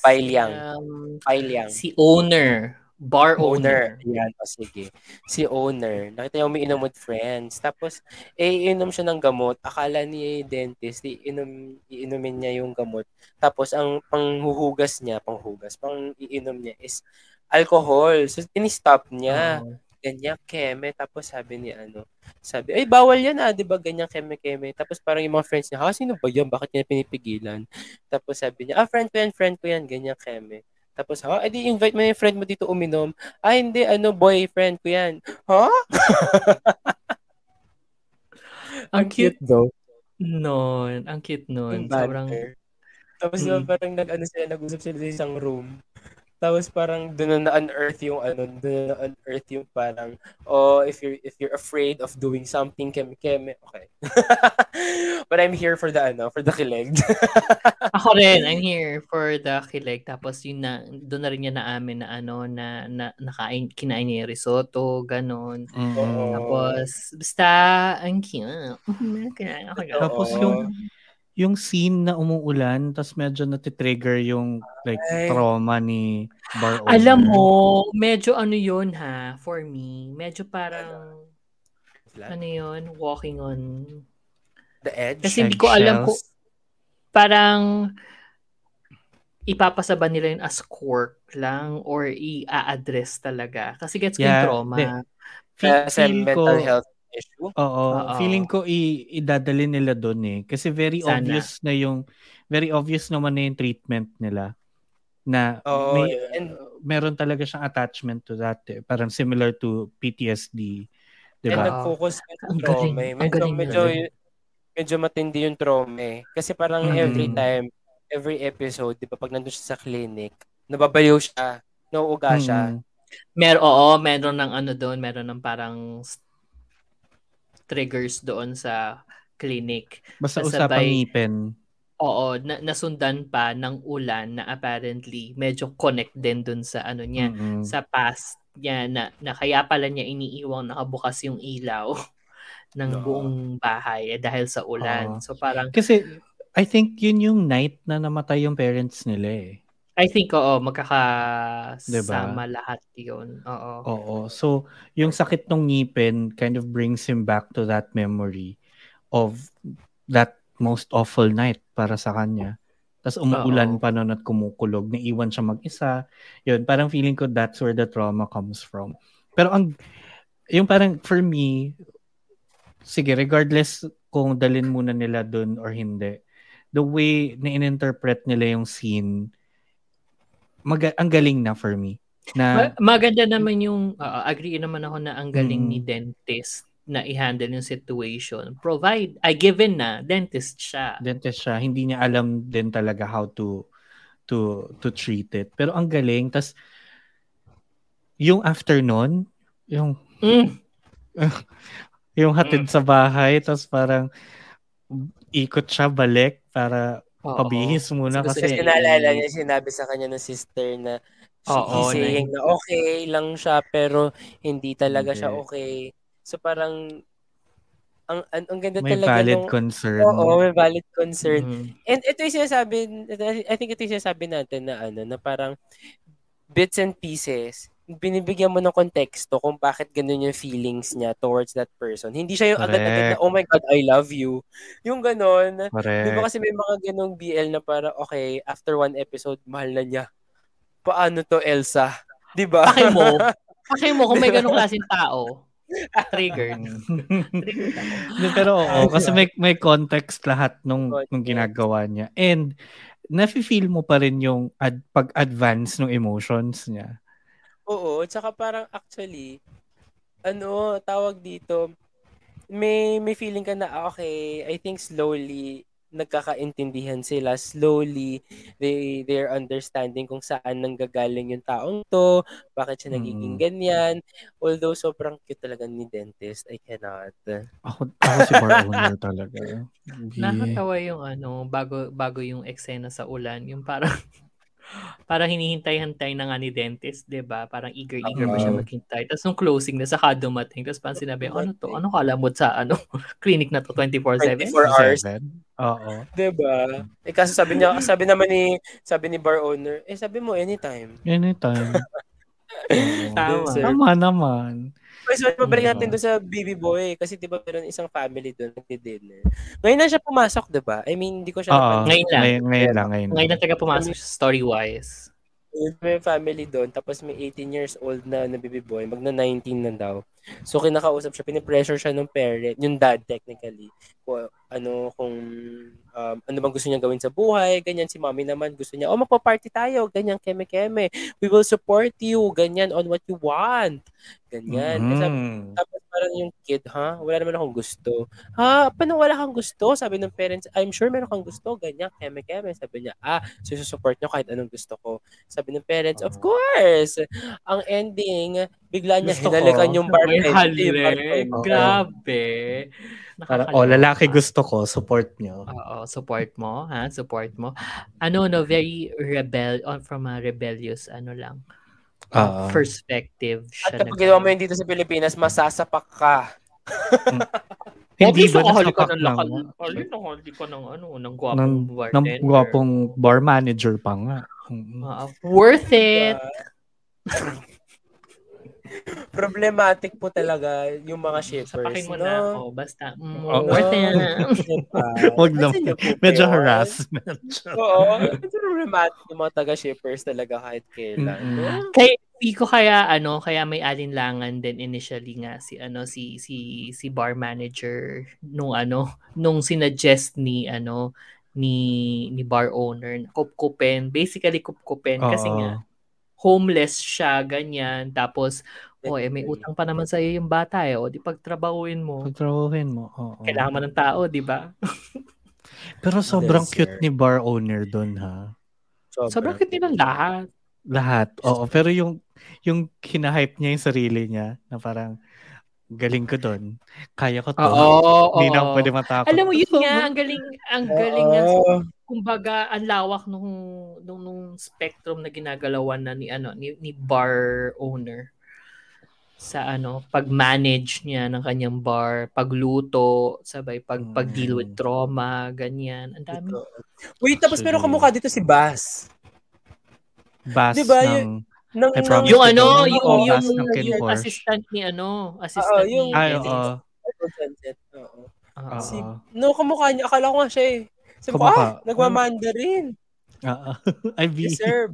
Pai Liang. Um, Pai Liang. si owner. Bar owner. owner. Yan, o sige. Si owner. Nakita niya umiinom with friends. Tapos, eh, iinom siya ng gamot. Akala ni dentist, iinom, iinumin niya yung gamot. Tapos, ang panghuhugas niya, panghugas, pang iinom niya is alcohol. So, in-stop niya. Oo. Ganyan, keme. Tapos, sabi ni ano, sabi, ay, bawal yan ah, di ba? Ganyan, keme-keme. Tapos, parang yung mga friends niya, ha, sino ba yan? Bakit niya pinipigilan? Tapos, sabi niya, ah, friend ko yan, friend ko yan. Ganyan, keme. Tapos, ha, edi invite mo yung friend mo dito uminom. Ah, hindi, ano, boyfriend ko yan. Ha? Ang cute daw. nun. Ang cute. Yung Sobrang. Tapos Mm. parang nag-ano sila, nag-usap sila sa isang room. Tapos parang doon na unearth yung ano, doon na unearth yung parang, oh, if you're if you're afraid of doing something, keme keme, okay. But I'm here for the ano, for the kilig. ako rin, I'm here for the kilig. Tapos yun na, doon na rin niya naamin na ano, na, na nakain, kinain niya yung risotto, ganon. Mm-mm. Tapos, basta, ang cute. Tapos yung yung scene na umuulan, tapos medyo natitrigger yung like Ay. trauma ni bar owner. Alam mo, medyo ano yun ha, for me. Medyo parang, ano yun, walking on. the edge. Kasi hindi ko alam Eggshells. parang, ipapasaba nila yun as quirk lang or i-address talaga. Kasi gets ko yung Yeah, trauma. hindi. Feel, Kasi feel ko, mental health issue. oo, Oo. feeling ko i- idadali nila doon eh. Kasi very Sana. obvious na yung, very obvious naman na yung treatment nila. Na Oo, may, and meron talaga siyang attachment to that. Eh. Parang similar to PTSD. And Diba? nag-focus ka sa trauma. galing. eh. Medyo, galing medyo, galing. medyo matindi yung trauma eh. Kasi parang Mhm. every time, every episode, di ba, pag nandun siya sa clinic, nababaliw siya, nauuga siya. Mm. Mer oo, meron ng ano doon, meron ng parang triggers doon sa clinic. Basta usapang ngipin. Oo, na, nasundan pa ng ulan na apparently medyo connect din dun sa ano niya, Mm-mm. sa past niya na, na kaya pala niya iniiwang nakabukas yung ilaw ng Oo. buong bahay eh, dahil sa ulan. So parang Kasi I think yun yung night na namatay yung parents nila eh. I think oo, magkakasama lahat yun. Oo. Oo. So, yung sakit ng ngipin kind of brings him back to that memory of that most awful night para sa kanya. Tapos umuulan pa noon at kumukulog. Naiwan siya mag-isa. Yun, parang feeling ko that's where the trauma comes from. Pero ang, yung parang for me, sige, regardless kung dalin muna nila dun or hindi, the way na in-interpret nila yung scene, mag- ang galing na for me. Na, Ma- maganda naman yung, oo, agree naman ako na ang galing Mm. ni dentist na i-handle yung situation. Provide, I given na, dentist siya. dentist siya, hindi niya alam din talaga how to to to treat it. Pero ang galing, tas yung afternoon, yung Mm. yung hatid sa bahay, tas parang ikot siya balik para Oo. pabihis muna Kasi, kasi naalala niya, sinabi sa kanya ng sister na Oo, he's saying na okay lang siya pero hindi talaga siya Hindi. okay. So parang ang ang, ang ganda may talaga valid nung concern. Oo, may valid concern. Mm. And ito yung sinasabi, I think ito yung sinasabi natin na ano, na parang bits and pieces, binibigyan mo ng konteksto kung bakit ganun yung feelings niya towards that person. Hindi siya yung agad-agad na, Correct. oh my God, I love you. Yung ganun. Di ba Correct. kasi may mga ganung BL na para, okay, after one episode, mahal na niya. Paano to, Elsa? Di ba? Paki mo. Paki mo kung may ganong klaseng tao. Hindi, pero oo, kasi may may context lahat nung, Context. nung ginagawa niya. And nafe-feel mo pa rin yung ad, pag-advance ng emotions niya. Oo, tsaka parang actually, ano, tawag dito, may may feeling ka na, ah, okay, I think slowly, nagkakaintindihan sila. Slowly, they, they're understanding kung saan nanggagaling yung taong to, bakit siya nagiging Mm. ganyan. Although, sobrang cute talaga ni dentist. I cannot. Ako, ako si bar owner talaga. Hindi. Nakakatawa yung ano, bago bago yung eksena sa ulan, yung parang parang hinihintay-hintay na nga ni dentist, 'di ba? Parang eager-eager pa siya maghintay. Tapos nung closing na saka dumating, tapos parang sinabi, ano to? Ano kalamot sa ano clinic na to 24/7? 24 hours. Seven? Oo. Diba? Eh, kasi sabi niya, sabi naman ni, sabi ni bar owner, eh, sabi mo anytime. Anytime. Tama. Tama naman. So mabalik natin doon sa baby boy kasi 'di ba meron isang family doon nagdi-dinner. Ngayon na siya pumasok, 'di ba? I mean, hindi ko siya napansin. Ngayon lang. Ngayon, ngayon lang. Ngayon, Ngayon lang. lang taga pumasok story-wise. May family doon tapos may 18 years old na na baby boy, magna 19 na daw. So kinakausap siya, pinipressure siya ng parent, yung dad technically. Kung, ano kung um, ano bang gusto niya gawin sa buhay, ganyan si mommy naman gusto niya, oh magpa-party tayo, ganyan keme-keme. We will support you, ganyan on what you want. Ganyan. Mm. Kasi, tapos parang yung kid, ha? Wala naman akong gusto. Ha? Paano wala kang gusto? Sabi ng parents, I'm sure meron kang gusto. Ganyan, keme-keme. Sabi niya, ah, so support niyo kahit anong gusto ko. Sabi ng parents, of ah. course! Ang ending, bigla niya gusto hinalikan yung bar 500? Grabe. Para, oh, lalaki gusto ko, support nyo. Oo, support mo, ha? Support mo. Ano, no, very rebel, oh, from a rebellious, ano lang, uh, ah. perspective. Siya At kapag ginawa mo yun dito sa Pilipinas, masasapak ka. hindi oh, ba nahali ka ng lakal? Alin nahali ka ng ano, ng gwapong ng. Ng gwapong bar manager pa nga. Uh, worth it! Problematic po talaga yung mga shippers. Sapakin mo no? na. Oh, basta. Mm, Oo. Worth it. Diba? Wag na. Medyo harassment. Oo. Medyo problematic yung mga taga-shippers talaga kahit kailan. Mm-mm. Kaya hindi ko kaya ano, kaya may alinlangan din initially nga si ano si si si bar manager nung ano, nung sinuggest ni ano ni ni bar owner na kupkupin, basically kupkupin kasi nga homeless siya, ganyan. Tapos, oh, eh, may utang pa naman sa'yo yung bata eh. O, di pagtrabahuin mo. Pagtrabahuin mo, oo. Kailangan mo ng tao, di ba? Pero sobrang Yes, cute sir. ni bar owner doon ha. Sobrang cute nilang lahat. Lahat. Oo, pero yung yung kinahype niya yung sarili niya na parang galing ko doon. Kaya ko to. Oo, Hindi na ako pwede matakot. Alam mo, yun nga, ang galing, ang galing nga. Kumbaga, ang lawak nung, nung, nung spectrum na ginagalawan na ni, ano, ni, ni bar owner sa ano, pag-manage niya ng kanyang bar, pagluto, sabay pag Mm. pag-deal with trauma, ganyan. Ang dami. Wait, tapos pero Actually. kamukha dito si Bass. Bass Di ba, ng... Nang, I nang- promise Yung ano, yung, Oo, yung, ng yung, Porsche. assistant ni ano, assistant yung- ni Ay, oo. Oo. Si, no, kamukha niya. Akala ko nga siya eh. Sabi ko, Kamukha. ah, nagmamandarin. Oo. Ay, V. Deserve.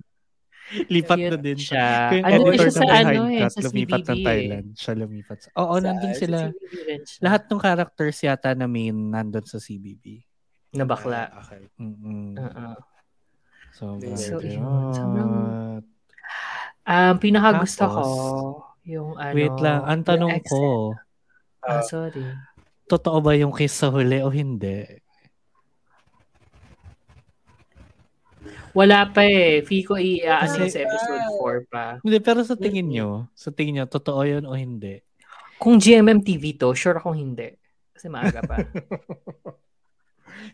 Lipat na din. siya. Yung Ano editor siya sa ano eh, Cut, sa lumipat CBB ng eh. Thailand. Siya lumipat. sa- Oo, Sa- nandun sila. Lahat ng characters yata na main nandun sa CBB. Na bakla. Ah, okay. Mm-mm. Oo. So, So, yun. Sobrang- Ah, Um, pinakagusto ko, Tapos, yung ano. Wait lang, ang tanong ko, Ah, sorry. totoo ba yung kiss sa huli o hindi? Wala pa eh. I-ano Kasi- sa episode 4 pa. Hindi, pero sa tingin nyo, sa tingin nyo, totoo yun o hindi? Kung GMM TV to, sure akong hindi. Kasi maaga pa.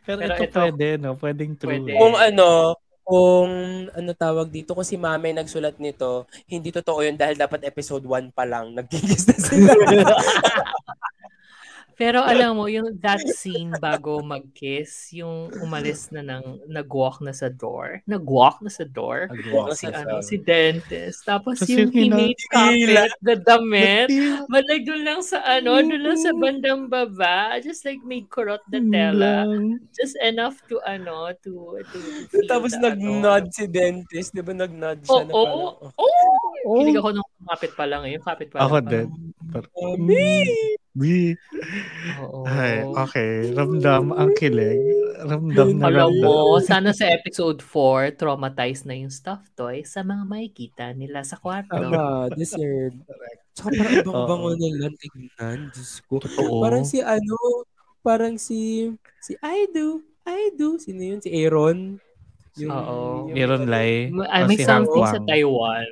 Pero, Pero ito, ito- pwede, no? Pwedeng true. Pwede. eh. Kung ano, kung ano tawag dito, kung si Mame nagsulat nito, hindi totoo yun dahil dapat episode 1 pa lang, nagkikis na sila. Pero alam mo, yung that scene bago mag-kiss, yung umalis na ng, nag-walk na sa door. Nag-walk na sa door. Nag-walk Si, na sa ano, door. si dentist. Tapos Tapos yung teenage carpet, the damit, Malag doon lang sa ano, doon lang sa bandang baba. Just like made kurot na tela. Just enough to ano, to, to, feel Tapos ano. nag-nod si dentist, di ba nag-nod siya na oo, parang, oh, Hilig ako nung kapit pa lang eh. Yung kapit pa Ako lang. din. parang, oh, B. Oo. Ay, okay. Ramdam ang kilig. Ramdam na Alam ramdam. mo, sana sa episode 4, traumatized na yung stuffed toy sa mga makikita nila sa kwarto. Tama, deserve. Tsaka parang ibang-bango Oo. nila tignan. Diyos ko. Totoo. Parang si ano, parang si, si I do, I do. Sino yun? Si Aaron. Oo. Lai. Ay, o may si something sa. Taiwan.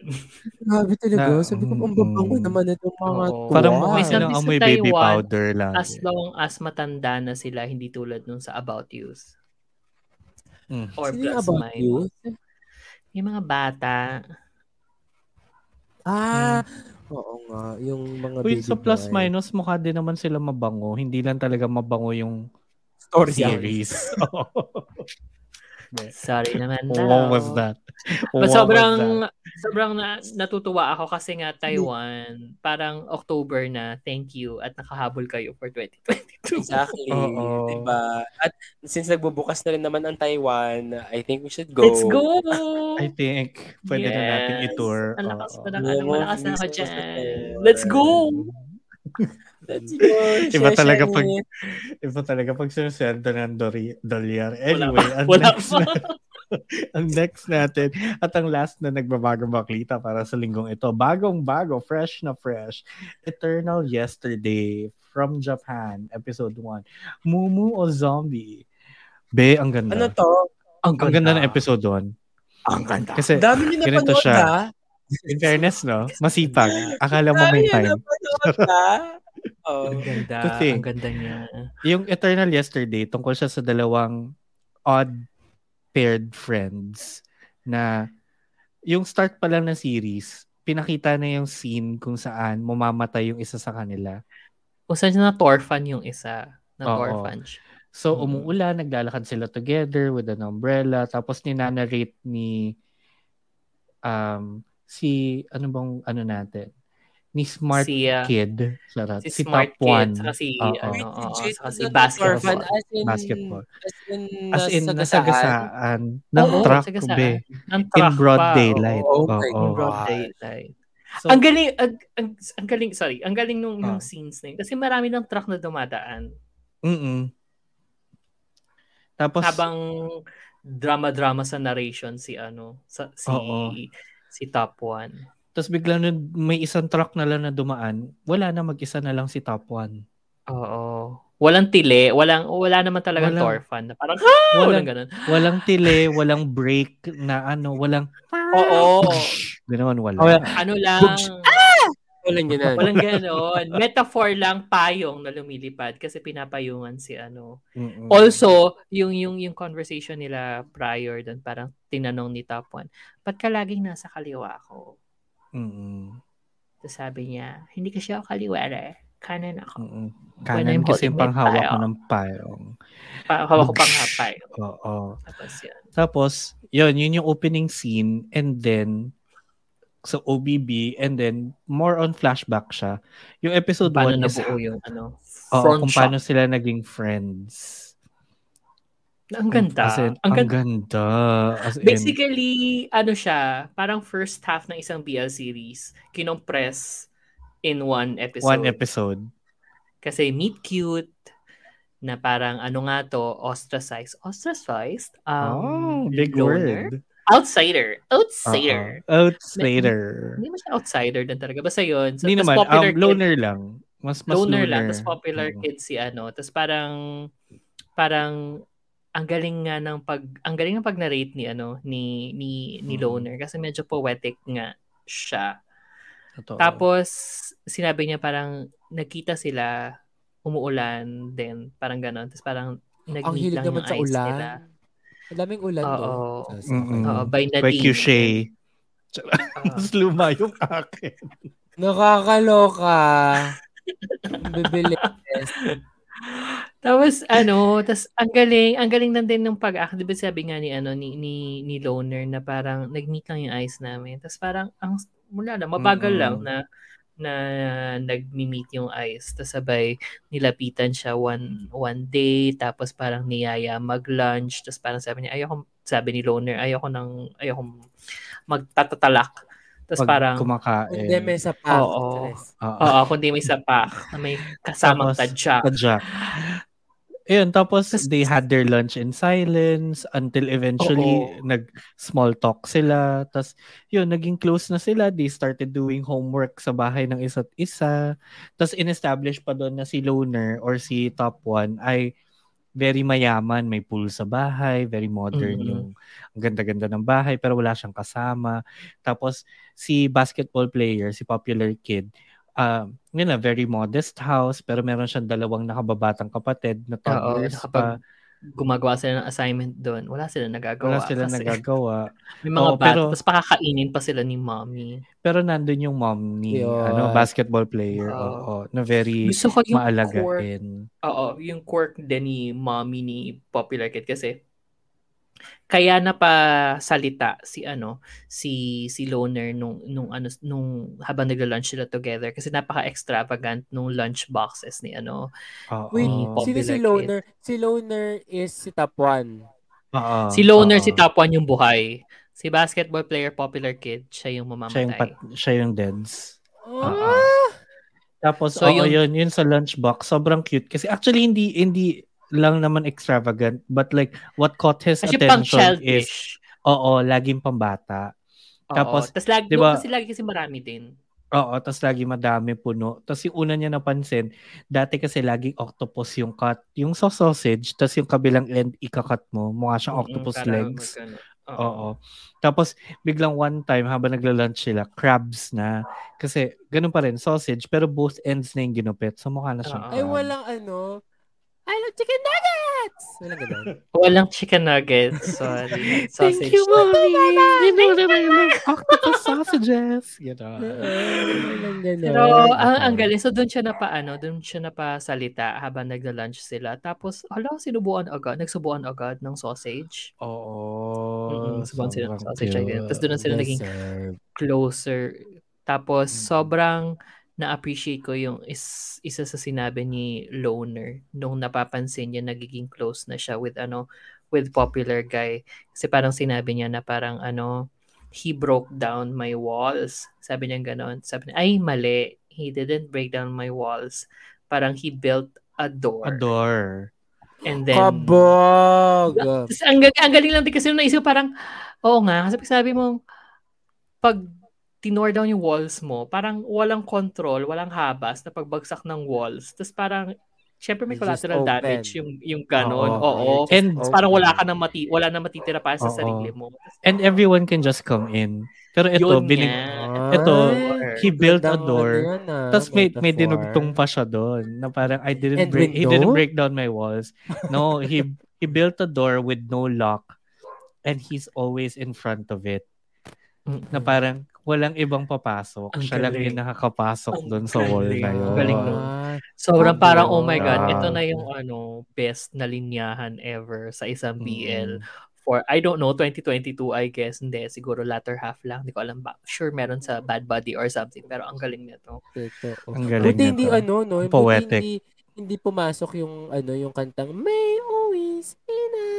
Grabe talaga. Na- Sabi ko, ang mm, babango mm. naman itong mga Oo. to. Parang May silang something sa amoy baby Taiwan, powder lang. As long as matanda na sila, hindi tulad nung sa About You's. Mm. Or Sino yung Plus about? Yung mga bata. Ah, oo nga. Yung mga Wait, baby sa plus boy. minus, mukha din naman sila mabango. Hindi lang talaga mabango yung Story series. Sorry naman What daw. was that? But What was sobrang that? sobrang na, natutuwa ako kasi nga Taiwan, parang October na. Thank you at nakahabol kayo for 2022. Exactly. Oo. Diba? At since nagbubukas na rin naman ang Taiwan, I think we should go. Let's go. I think pwede na natin Yes. i-tour. Ang lakas pa ano, malakas na ako dyan. Let's go. Let's go. Iba talaga pag it. iba talaga pag sinusweldo ng dori- dolyar. Anyway, ang Wala next na, ang next natin at ang last na nagbabagong baklita para sa linggong ito. Bagong bago, fresh na fresh. Eternal Yesterday from Japan, episode 1. Mumu o Zombie? Be, ang ganda. Ano to? Ang Ang ganda ng episode 1. Ang ganda. Kasi, Dami niyo ganito siya. ha? in fairness, no? Masipag. Akala mo may Dami niyo time. Oh. Ang ganda. To think. Ang ganda niya. Yung Eternal Yesterday, tungkol siya sa dalawang odd paired friends na yung start pa lang ng series, pinakita na yung scene kung saan mamamatay yung isa sa kanila. O saan na torfan yung isa? Na Oo. torfan siya. So, Mm. umuulan, naglalakad sila together with an umbrella, tapos ninanarrate ni um, si, ano bang, ano natin? Ni Smart Si, uh, Kid. Sarap. si Si, Smart Top Kid, One. saka si, ano, saka si basketball. As in, Basketball. As in, As in, nasagasaan. ng Oo, truck, nasagasaan. be. Ng In truck broad pa, daylight. oo. Oo. Oh In broad daylight. So, ang galing, ang, ang, ang galing, sorry, ang galing nung, nung Ah. scenes na yun. Kasi marami ng truck na dumadaan. mm Tapos, habang drama-drama sa narration si ano, sa, si, Oo. Si top 1. Tapos bigla na may isang truck na lang na dumaan. Wala na, mag-isa na lang si top 1. Oo. Walang tili, walang wala naman talaga Walang- torfan na parang ha, walang, Walang- ganun. Walang tili, walang break na ano, walang Oo. ganoon wala. Oh, Ano lang, Walang ganun. walang ganon. Metaphor lang payong na lumilipad kasi pinapayungan si ano. Mm-mm. Also, yung yung yung conversation nila prior doon, parang tinanong ni Top 1, ba't ka laging nasa kaliwa ko? Mm-mm. Tapos sabi niya, hindi kasi ako kaliwa eh. Kanan ako. Mm-mm. Kanan kasi my panghawak ko ng payong. Pa- hawak ko pang hapay. Oo. Tapos yan. Tapos, yun, yun yung opening scene and then sa OBB and then more on flashback siya. Yung episode Paano 1 is nabuo yung ano? Front kung shot. paano sila naging friends. Ang ganda. As in, ang ang ganda. ganda. As in, Basically, ano siya, parang first half ng isang BL series, kinompress in one episode. one episode. Kasi meet cute, na parang ano nga to, ostracized. Ostracized? oh, Um, big loner? word. Outsider. Outsider. Oo. Outsider. Hindi mo siya outsider din talaga. Basta yun. So, Hindi naman, popular um, kid- loner lang. Mas, mas loner, loner. lang. Tapos popular Oo. kid si ano. Tapos parang, parang, ang galing nga ng pag, ang galing ng pag-narrate ni ano, ni, ni, ni Mm. loner. Kasi medyo poetic nga siya. Totoo. Tapos, sinabi niya parang, nagkita sila, umuulan din, parang ganon. Tapos parang, Ang nag-meet hilig lang naman yung sa eyes ulan. nila. Ang daming ulan Oo. doon. Sa- Mm-mm. Oo, by By Nadine. Cushay. Ah. Mas luma yung akin. Nakakaloka. Bibilis. Tapos ano, tas ang galing, ang galing na din ng pag-act. Di ba sabi nga ni ano ni ni, ni Loner na parang nag-meet lang yung eyes namin. Tapos parang ang mula na mabagal Mm-mm. lang na na nag-meet yung eyes. Tapos sabay nilapitan siya one one day tapos parang niyaya mag-lunch. Tapos parang sabi niya ayoko sabi ni Loner ayoko nang ayoko magtatatalak. Tapos Pag parang kumakain. Hindi, may sa pa. Oo. Oo. Oo, kundi may sapak na may kasamang Tapos, tadyak. Tadyak. Ayun, tapos they had their lunch in silence until eventually Oo. nag-small talk sila. Tapos yun, naging close na sila. They started doing homework sa bahay ng isa't isa. Tapos in-establish pa doon na si Loner or si Top 1 ay very mayaman. May pool sa bahay, very modern Mhm. yung ang ganda-ganda ng bahay pero wala siyang kasama. Tapos si basketball player, si popular kid, um, yun na, very modest house, pero meron siyang dalawang nakababatang kapatid na Oo, toddlers na pa. Gumagawa sila ng assignment doon, wala sila nagagawa. Wala sila kasi nagagawa. May mga Oo, bata, pero- tapos pakakainin pa sila ni mommy. Pero nandun yung mom ni Yun. ano, basketball player. Oo. Oo, na very Gusto ko yung quirk, maalagain. oo, yung quirk din ni mommy ni Popular Kid kasi kaya na pa salita si ano si si loner nung nung ano nung habang nagla-lunch sila together kasi napaka-extravagant nung lunch boxes ni ano Oo. Wait, Oh. sino si Loner? Si Loner is si Top 1. Oo. si loner Oo. si top 1 yung buhay si basketball player popular kid siya yung mamamatay Siya yung, pat, siya yung deads. Oo. Tapos, So, oo, yung- yun, yun sa lunchbox, sobrang cute. Kasi actually, hindi, hindi lang naman extravagant, but like, what caught his kasi attention is, oo, laging pambata. Tapos, Tapos, tapos lagi, di ba- kasi lagi kasi marami din. Oo, tapos lagi madami puno. Tapos yung una niya napansin, dati kasi laging octopus yung cut, yung sa sausage, tapos yung kabilang end ikakat mo, mukha siyang octopus para legs. magano. Oo. Tapos biglang one time habang nagla-lunch sila, crabs na. Kasi ganun pa rin, sausage, pero both ends na yung ginupit. So mukha na siyang Oo. Ay, walang ano. I love chicken nuggets! Walang ganun. Walang chicken nuggets. Sorry. Sausage. Thank you, mommy! You know that I love octopus sausages! You know. Pero ang, ang galing. So doon siya na pa ano, doon siya na pa salita habang nagla-lunch sila. Tapos, hala, sinubuan agad. Nagsubuan agad ng sausage. Oo. Mm-mm, subuan sila ng sausage. Tapos doon na sila naging closer. Tapos, sobrang na-appreciate ko yung is, isa sa sinabi ni Loner nung napapansin niya nagiging close na siya with ano with popular guy. Kasi parang sinabi niya na parang ano he broke down my walls. Sabi niya ganon. Sabi niya ay mali. He didn't break down my walls. Parang he built a door. Adore. and then Kabog! Ang, ang galing lang din kasi nung naisip parang, oo nga, kasi sabi mo, pag tinore down yung walls mo, parang walang control, walang habas na pagbagsak ng walls. Tapos parang, syempre may collateral damage yung, yung ganon. Oo. Oo. And parang wala ka open. na mati wala na matitira para sa Oo. sarili mo. And everyone can just come in. Pero ito, Yun binig, ito, he built a door. ah, Tapos may, may dinugtong pa siya doon na parang I didn't And break he didn't break down my walls. No, he he built a door with no lock and he's always in front of it. Na parang walang ibang papasok. Ang siya lang galing. yung nakakapasok Ang doon sa wall na yun. Ang galing nun. Ah, Sobrang Ang parang, oh my. God, ito na yung ano, best na linyahan ever sa isang BL. Mm. For, I don't know, 2022, I guess. Hindi, siguro latter half lang. Hindi ko alam ba. Sure, meron sa Bad Buddy or something. Pero ang galing nito. Ang galing Buti hindi ano, no? Buti poetic. hindi, hindi pumasok yung ano, yung kantang May always in a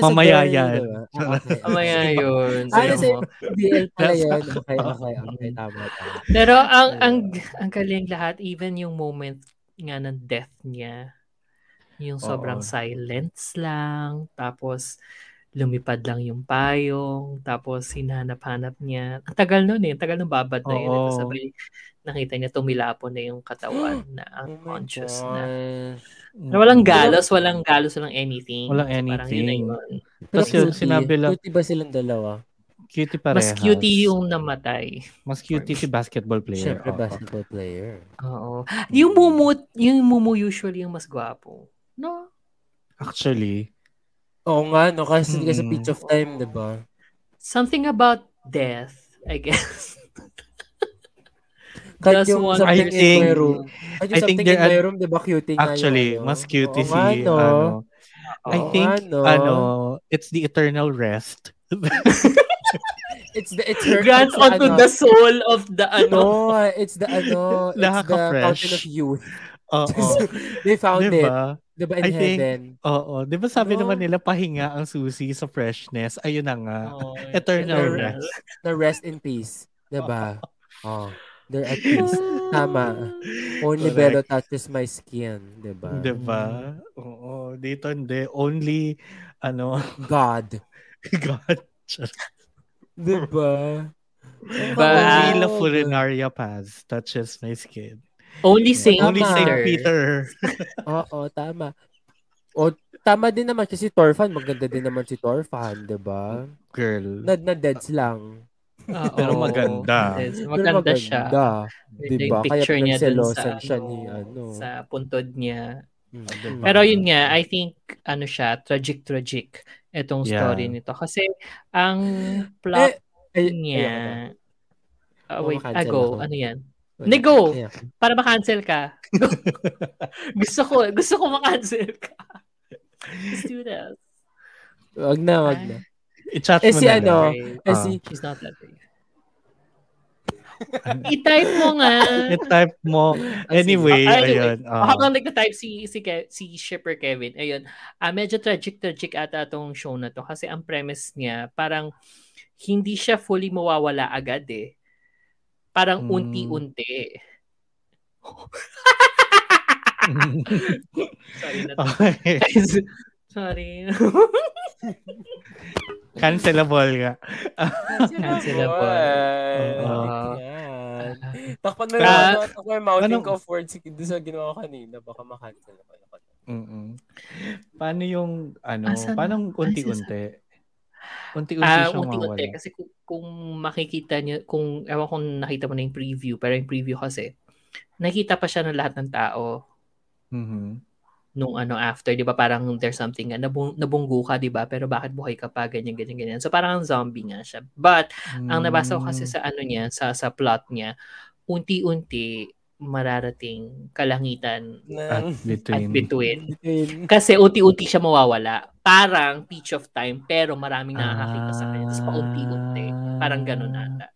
Mamaya yun, yan. Ah, okay. Mamaya yun. Ah, mo. BL pala yun. Okay, okay, okay. Tama, tama. Pero ang, ang, ang galing lahat, even yung moment nga ng death niya, yung sobrang Oo. silence lang, tapos lumipad lang yung payong, tapos hinanap-hanap niya. Ang tagal nun eh, ang tagal nung babad na yun. Oo. Tapos sabay, nakita niya tumilapon na yung katawan na Oh unconscious na. gosh. Na walang galos, walang galos, walang anything. Walang Parang yun na anything. yun. Pero Tapos yun, cutie. sinabi lang, Cutie ba silang dalawa? cutie parehas. Mas cutie yung namatay. Mas cutie si basketball player. Siyempre, Oo. basketball player. Oo. Yung mumu, yung mumu usually yung mas gwapo. No? Actually, Oo nga, no? Kasi mm sa. Peach of Time, di ba? Something about death, I guess. Kahit Just yung one- something I think- in my room. Kahit yung I think something in my room, di ba cutie nga actually, ano? mas cutie si, nga, no? ano, I think, nga, no? ano, it's the eternal rest. It's the, it's her, Grants it's the, onto ano, the soul of the ano. No, it's the ano, it's the Nakaka-fresh. fountain of youth. Oo. They found it. diba? Di ba in I think- heaven? Oo. Di ba sabi No. naman nila, pahinga ang susi sa freshness. Ayun na nga. Oh, Eternal Eternal rest. Na rest in peace. Di ba? Oh, they're at peace. Tama. Only Correct. Vero touches my skin. Di ba? Di ba? Oo. Dito hindi. Only, ano, God. God. Di ba? Ba- Only La Fulinaria Paz touches my skin. Only Saint Only. Saint Peter. Peter. Oo, tama. O, tama din naman kasi Torfan, maganda din naman si Torfan, di ba? Girl. Na, na deads lang. Oo. Pero maganda. Yes, Pero maganda siya. maganda. Ganda Di yung ba? Kaya picture niya dun sa, siya ano, ni ano. sa puntod niya. Mm. Pero yun nga, I think, ano siya, tragic-tragic itong Yeah. story nito. Kasi, ang plot Eh, niya, Ah, Oh, wait, makancel ago, ako. ano yan? Hindi, go! Ayan. Para makancel ka. gusto ko, gusto ko makancel ka. Let's do that. Wag na, wag na. I-chat Eh, mo si na ano, lang. Eh, si, She's not that big. I-type mo nga. I-type mo. Anyway, Ah, anyway, ayun. ah. Habang nagta-type si si Ke- si Shipper Kevin, ayun. Ah medyo tragic tragic ata tong show na to kasi ang premise niya parang hindi siya fully mawawala agad eh. Parang Mm. unti-unti. Sorry na to. okay. Sorry. Cancelable nga. Cancelable. Oo. Yan. Takpan mo Ah, yung takpan mo yung mounting anong- ko of words doon sa ginawa ko kanina. Baka makancel ako. Mm-mm. Paano yung, ano, Asan- paano asan- unti-unti? Unti-unti Ah, siyang unti-unti mawala. kasi kung, kung makikita niyo kung ewan kung nakita mo na yung preview, pero yung preview kasi nakita pa siya ng lahat ng tao Mhm. Nung ano after, 'di ba? Parang there's something nga nabung, nabunggo ka, 'di ba? Pero bakit buhay ka pa ganyan ganyan ganyan. So parang zombie nga siya. But ang nabasa ko kasi Mm. sa ano niya, sa sa plot niya, unti-unti mararating kalangitan At Nang, at between. between. between. Kasi unti-unti siya mawawala. Parang Peach of Time, pero maraming nakakakita sa kanya. Tapos paunti-unti. Parang ganun ata.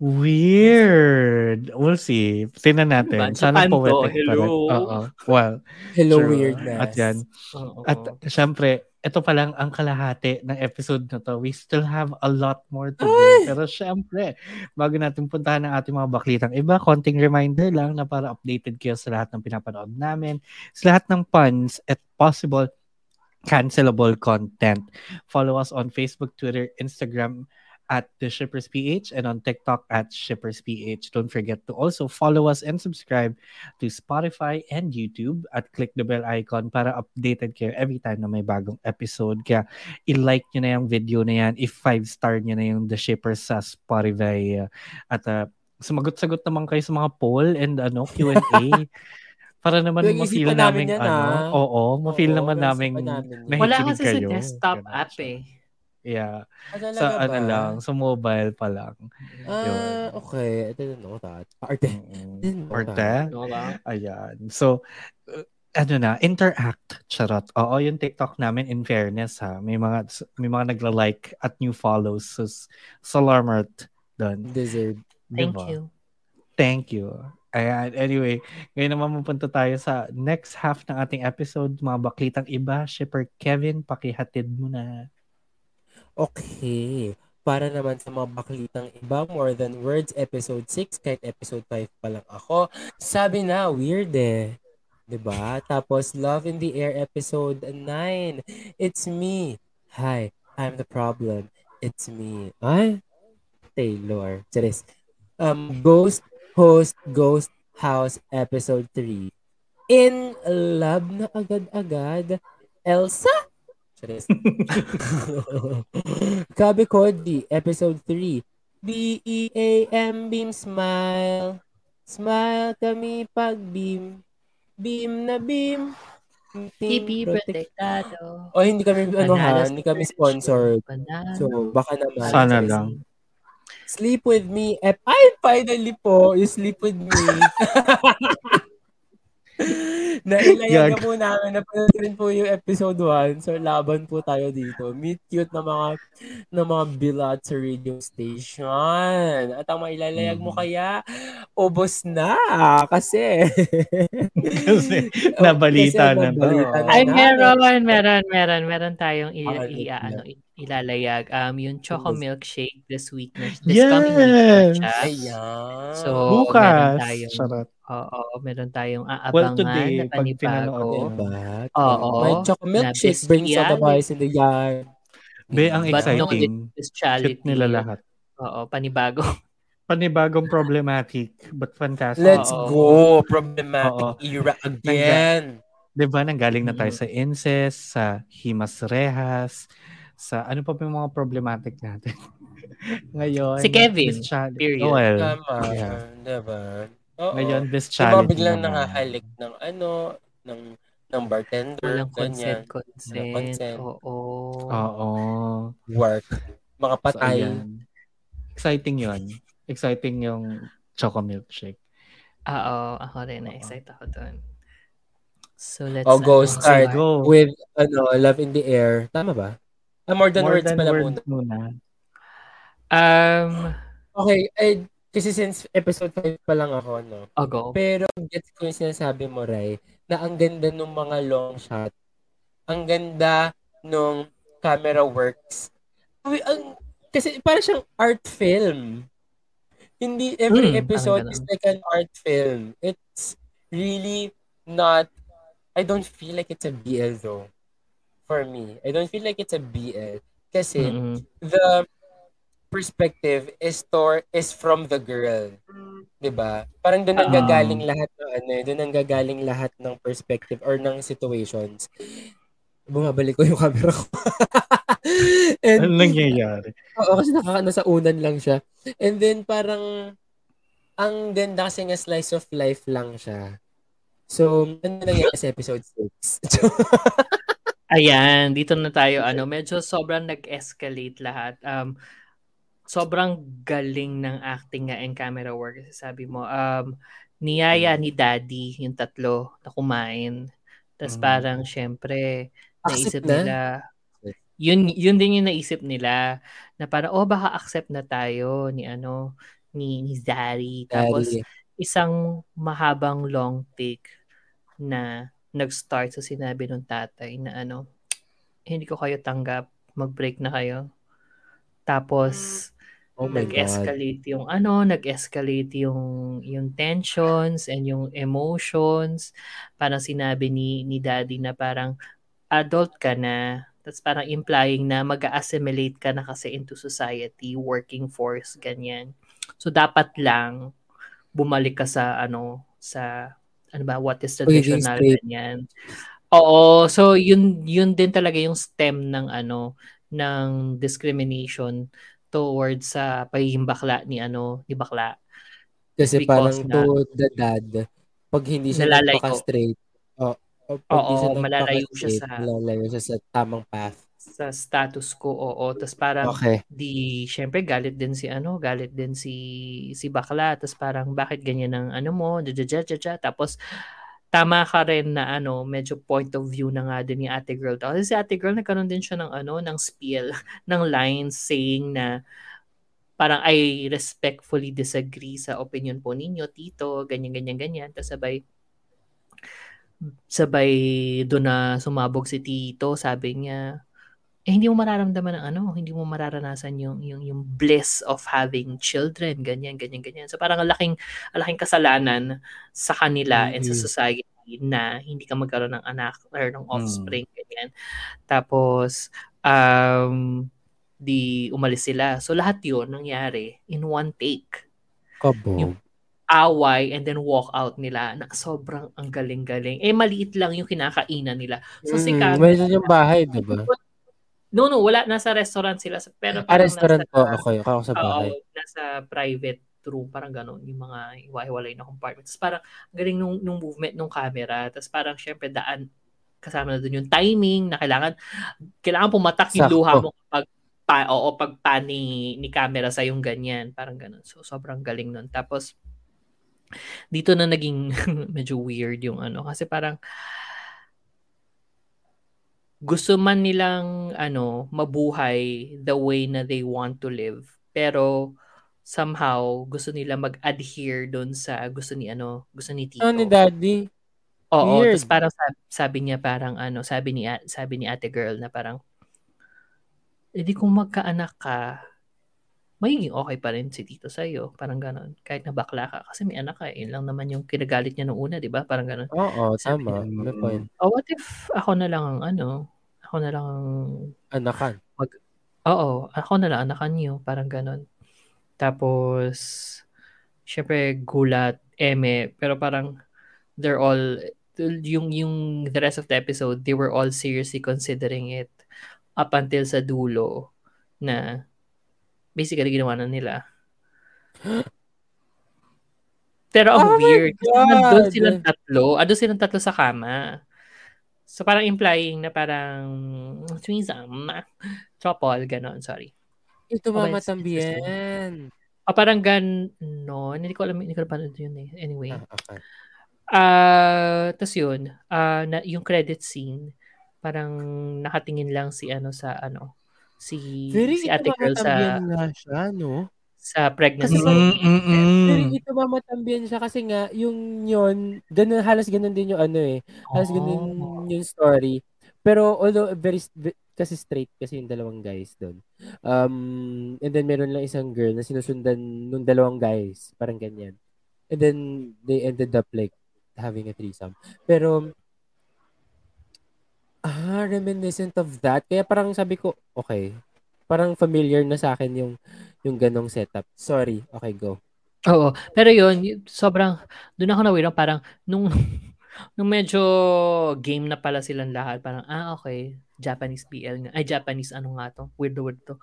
Weird. We'll see. Tingnan natin. Diba? Sana Japan to. poetic Hello. pa rin. Oo. Well, Hello, true. weirdness. At yan. Oo. At syempre, ito pa lang ang kalahati ng episode na to. We still have a lot more to do. Pero syempre, bago natin puntahan ang ating mga baklitang iba, konting reminder lang na para updated kayo sa lahat ng pinapanood namin, sa lahat ng puns at possible cancelable content. Follow us on Facebook, Twitter, Instagram at the Shippers PH and on TikTok at Shippers PH. Don't forget to also follow us and subscribe to Spotify and YouTube at click the bell icon para updated kayo every time na may bagong episode. Kaya i-like nyo na yung video na yan. If 5-star nyo na yung The Shippers sa Spotify. Uh, at uh, sumagot-sagot naman kayo sa mga poll and ano Q&A. para naman ma-feel namin, yan, ano, ah. oo, ma-feel oo, naman namin namin Wala kasi kayo. sa desktop Ganun app eh. Yeah. Ah, sa ano ba? lang, sa mobile pa lang. Ah, okay. I didn't know that. Arte. Mm-hmm. Arte? Ayan. So, uh, ano na, interact, charot. Oo, yung TikTok namin, in fairness ha, may mga, may mga nagla-like at new follows. So, salamat doon. Deserve. Thank diba? you. Thank you. Ayan, anyway, ngayon naman mapunta tayo sa next half ng ating episode, mga baklitang iba. Shipper Kevin, pakihatid mo na. Okay. Para naman sa mga baklitang iba, More Than Words, episode 6, kahit episode 5 pa lang ako, sabi na, weird eh. ba? Diba? Tapos, Love in the Air, episode 9, it's me. Hi, I'm the problem. It's me. Ay? Taylor. Charis. Um, Ghost Host Ghost House, episode 3. In love na agad-agad. Elsa? Charis. Kabe Cody, episode 3. B-E-A-M, beam, smile. Smile kami pag beam. Beam na beam. Team protektado. O, oh, hindi kami, ano ha, hindi kami sponsored. So, baka naman. Sana lang. Sleep with me. Ay, finally po, you sleep with me. Nailayan na po namin. Napanood rin po yung episode 1. So, laban po tayo dito. Meet cute na mga na mga bilat sa radio station. At ang mailalayag mo mm. kaya, ubos na. Kasi, kasi nabalita kasi na to. Ay, meron, meron, meron. Meron tayong i, i, ano, ilalayag. Um, yung Choco Milkshake this week. This yes! coming week. Ayan. So, Bukas. meron tayong, Sarap. Oo, meron tayong aabangan well, today, na panibago. Diba? Oo. My choco milkshake brings out the boys in the yard. Be, ang exciting. But no, Cute nila lahat. Oo, panibago. Panibagong problematic, but fantastic. Let's Oo. go! Problematic Oo. era again. Nangga, diba, nanggaling na tayo mm. sa incest, sa himas rehas, sa ano pa yung mga problematic natin. Ngayon, si Kevin, period. Oh, well, Tama, yeah. diba? Oo. Ngayon, this challenge. Diba biglang nakahalik ng ano, ng ng bartender, Walang ganyan. consent, consent. consent. Oo. Oo. Work. Mga patay. So, Exciting yon Exciting yung choco milkshake. Oo, ako rin. Na-excite ako doon. So, let's... Oh, go start go. with ano, Love in the Air. Tama ba? Ah, more than more words than pala words muna. muna. Um, okay, eh, kasi since episode 5 pa lang ako, no? Ago. Pero gets ko yung sinasabi mo, Ray, na ang ganda ng mga long shot. Ang ganda nung camera works. Ang, kasi parang siyang art film. Hindi every mm, episode is like an art film. It's really not I don't feel like it's a BL though. For me. I don't feel like it's a BL. Kasi mm-hmm. the perspective is tor is from the girl. 'Di ba? Parang doon ang gagaling lahat ng ano, eh, doon ang gagaling lahat ng perspective or ng situations. Bumabalik ko yung camera ko. And, ano nangyayari? Oo, kasi nakakano sa unan lang siya. And then parang ang ganda kasi nga slice of life lang siya. So, ano nangyayari sa episode 6? Ayan, dito na tayo. Ano, medyo sobrang nag-escalate lahat. Um, sobrang galing ng acting nga and camera work. Sabi mo, um, niyaya ni Daddy yung tatlo na kumain. Tapos mm. parang syempre, naisip na? nila, yun, yun din yung naisip nila na parang, oh, baka accept na tayo ni ano, ni, ni Zari. Tapos, isang mahabang long take na nag-start sa sinabi ng tatay na ano, hindi ko kayo tanggap, mag-break na kayo. Tapos, Oh nag-escalate God. yung ano, nag-escalate yung yung tensions and yung emotions. Parang sinabi ni ni Daddy na parang adult ka na, That's parang implying na mag assimilate ka na kasi into society, working force, ganyan. So, dapat lang bumalik ka sa ano, sa ano ba, what is traditional, ganyan. Oo, so yun yun din talaga yung stem ng ano ng discrimination towards sa uh, pagiging bakla ni ano ni bakla. Kasi parang na, to the dad, pag hindi siya nagpaka-straight, oh, pag oo, hindi siya malalayo siya sa malalayo siya sa tamang path sa status ko oo tapos parang okay. di syempre galit din si ano galit din si si bakla tapos parang bakit ganyan ang ano mo jaja jaja tapos tama ka rin na ano, medyo point of view na nga din ni Ate Girl. Kasi si Ate Girl nagkaroon din siya ng ano, ng spiel, ng lines saying na parang I respectfully disagree sa opinion po ninyo, tito, ganyan, ganyan, ganyan. Tapos sabay, sabay doon na sumabog si tito, sabi niya, eh hindi mo mararamdaman ng ano, hindi mo mararanasan yung yung yung bliss of having children, ganyan ganyan ganyan. So parang ang laking ang laking kasalanan sa kanila mm-hmm. and sa society na hindi ka magkaroon ng anak or ng mm. offspring mm. ganyan. Tapos um di umalis sila. So lahat 'yon nangyari in one take. Kabog. Yung away and then walk out nila na sobrang ang galing-galing. Eh maliit lang yung kinakainan nila. So si mm, May yung bahay, 'di ba? No, no, wala. Nasa restaurant sila. Pero ah, restaurant nasa, po. Okay, ako sa bahay. Oo, nasa private room, parang gano'n, yung mga iwa-iwalay na compartments. Parang galing nung, nung movement nung camera. Tapos parang syempre daan, kasama na doon yung timing na kailangan, kailangan pumatak yung Sakto. luha mo pag pa, o pag pa ni, ni camera sa yung ganyan. Parang gano'n. So, sobrang galing nun. Tapos, dito na naging medyo weird yung ano. Kasi parang, gusto man nilang ano mabuhay the way na they want to live pero somehow gusto nila mag-adhere doon sa gusto ni ano gusto ni Tito. Ano ni Daddy? Oo, tapos parang sabi, sabi niya parang ano, sabi ni sabi ni Ate Girl na parang edi kung magkaanak ka, magiging okay pa rin si Tito sa iyo, parang ganoon. Kahit na bakla ka kasi may anak ka, eh. yun lang naman yung kinagalit niya nung una, 'di ba? Parang ganoon. Oo, tama. May point. Oh, what if ako na lang ang ano, ako na lang anakan. Mag, oo, ako na lang anakan niyo, parang ganun. Tapos, syempre, gulat, eme, pero parang, they're all, yung, yung the rest of the episode, they were all seriously considering it up until sa dulo na basically ginawa na nila. Pero ang oh weird. Nandun silang tatlo. Ando silang tatlo sa kama. So, parang implying na parang threesome. Couple, ganon, sorry. Ito okay, mamatambien. O, parang ganon. Hindi ko alam, hindi ko alam yun eh. Anyway. Ah, okay. Uh, Tapos yun, uh, na, yung credit scene, parang nakatingin lang si ano sa ano, si, Very si ate girl sa... siya, no? sa pregnancy. Mm, Pero ito mamatambihan siya kasi nga yung yon ganun halos ganun din yung ano eh. Halos oh. ganun yung story. Pero although very kasi straight kasi yung dalawang guys doon. Um and then meron lang isang girl na sinusundan nung dalawang guys, parang ganyan. And then they ended up like having a threesome. Pero ah, reminiscent of that. Kaya parang sabi ko, okay, parang familiar na sa akin yung yung ganong setup. Sorry. Okay, go. Oo. Pero yun, sobrang, doon ako nawirang parang, nung, nung medyo game na pala silang lahat, parang, ah, okay, Japanese BL nga. Ay, Japanese ano nga to? Weird word to.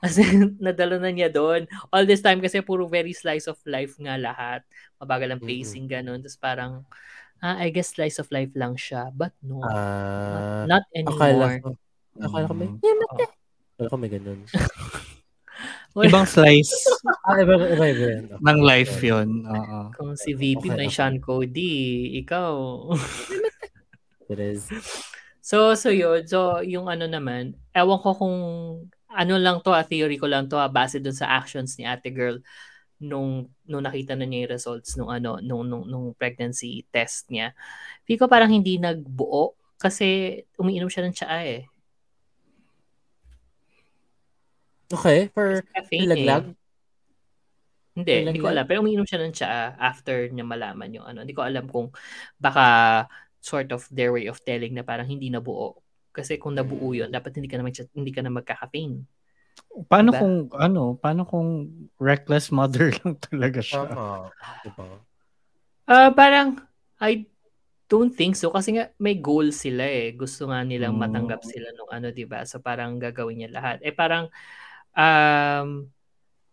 Kasi nadala na niya doon. All this time kasi puro very slice of life nga lahat. Mabagal ang pacing, mm-hmm. ganun. Tapos parang, ah, I guess slice of life lang siya. But no. Uh, not, not anymore. Akala ko, akala ko may, yeah, mate. Akala ko may ganun. Ibang slice. ah, iba, iba, iba. Ng life yun. Oo. Kung si VP okay, may okay. Sean Cody, ikaw. It is. So, so yun. So, yung ano naman, ewan ko kung ano lang to, a theory ko lang to, a base dun sa actions ni ate girl nung nung nakita na niya yung results nung ano nung nung, nung pregnancy test niya. Feel ko parang hindi nagbuo kasi umiinom siya ng tsaa eh. Okay, for laglag? Eh. Hindi, Laglag? hindi ko alam. Pero umiinom siya ng tsaa after niya malaman yung ano. Hindi ko alam kung baka sort of their way of telling na parang hindi nabuo Kasi kung nabuo yun, dapat hindi ka na, mag, hindi ka na magka-caffeine. Paano Diba? kung ano, paano kung reckless mother lang talaga siya? Tama. Diba? Ah, parang, I don't think so. Kasi nga, may goal sila eh. Gusto nga nilang Mm. matanggap sila nung ano, di ba? So, parang gagawin niya lahat. Eh, parang, um,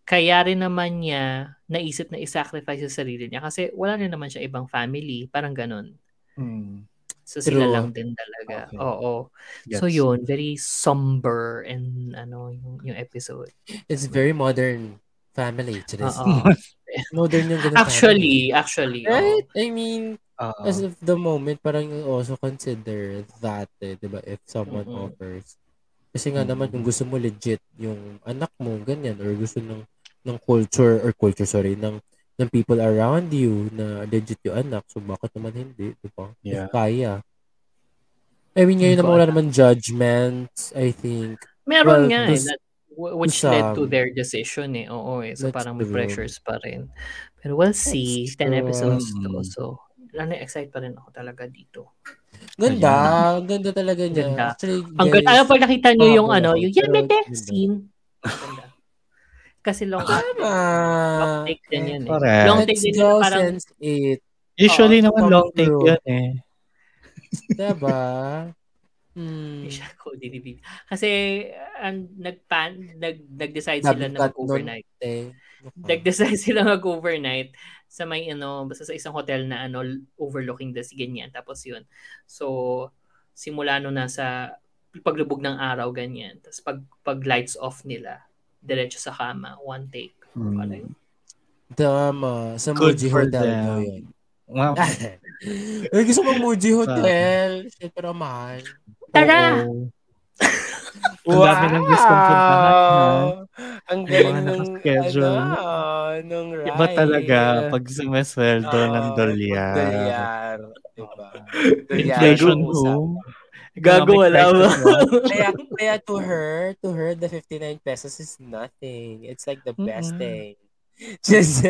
kaya rin naman niya naisip na isacrifice yung sarili niya kasi wala rin naman siya ibang family. Parang ganun. Hmm. So, sila True. lang din talaga. Okay. Oo. So, Gets. yun. Very somber and ano, yung, yung episode. It's very modern family. Charis. Oo. Modern yung ganun actually, actually. family. oo. Right? I mean, Oo. as of the moment, parang you also consider that, eh, di ba? If someone Mm-mm. offers. Kasi nga naman, Mm. kung gusto mo legit yung anak mo, ganyan, or gusto ng ng culture, or culture, sorry, ng ng people around you na legit yung anak, so bakit naman hindi, di ba? Yeah. If kaya. I mean, ngayon naman wala naman judgments, I think. Meron Well, nga eh, that, which those, led to their decision eh. Oo eh. So That's parang may true. pressures pa rin. Pero we'll see. 10 true. episodes to. Mm. So, lalo excite pa rin ako talaga dito. Ganda. Ang ganda talaga niya. Ganda. Actually, Ang ganda. Ano pag nakita nyo yung ano, yung yamete ganda. scene. Ganda. Kasi long, Tama. long take din yun eh. Correct. Long take din. Parang, it. Usually Oo, naman long take through. yun eh. Diba? Hmm. siya ko dinibig. Kasi, ang nagpan, nag, nag-decide sila na mag-overnight. Eh, nag-decide sila mag-overnight sa may ano, basta sa isang hotel na ano, overlooking the sea, ganyan. Tapos yun. So, simula no nasa paglubog ng araw, ganyan. Tapos pag, pag lights off nila, diretso sa kama, one take. Hmm. Ano yun? Tama. Sa Good Muji for Hotel them. daw yun. Wow. Ay, gusto mo Muji Hotel. Shit, pero mahal. Tara! Oo. Ang dami ng puntahan, ha? Ang galing ng, nakaschedule. ano, nung ride. Iba talaga pag sumasweldo Oo, ng dolyar. Dolyar. Diba? Inflation mo. Gago, wala ba? kaya, kaya to her, to her, the 59 pesos is nothing. It's like the best thing. Just,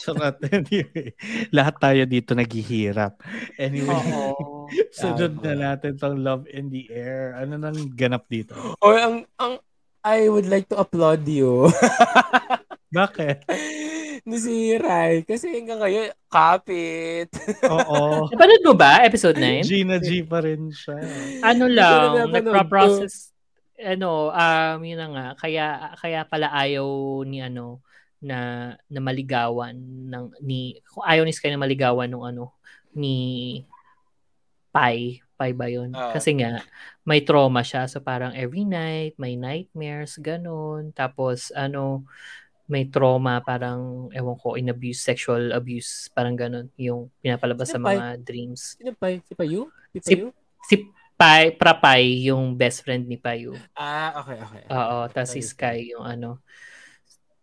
Charot. Anyway, lahat tayo dito naghihirap. Anyway, Oo. sunod na natin tong Love in the Air. Ano nang ganap dito? or ang, ang, I would like to applaud you. Bakit? Ni si Rai. Kasi hanggang ngayon, kapit. Oo. Napanood mo ba episode 9? Gina G pa rin siya. ano lang, nagpa-process, ano, um, yun na nga, kaya, kaya pala ayaw ni ano, na, na maligawan ng, ni, ayaw ni Sky na maligawan ng ano, ni Pai, Pai ba yun? Ah. Kasi nga, may trauma siya, so parang every night, may nightmares, ganun, tapos, ano, may trauma, parang, ewan ko, in abuse, sexual abuse, parang ganun, yung pinapalabas sa Sino Pai? mga dreams. Sino pa? Si Payu? Si Si- Payu? Si Pai, Prapay, yung best friend ni Payu. Ah, okay, okay. Oo, tapos si. Sky yung ano,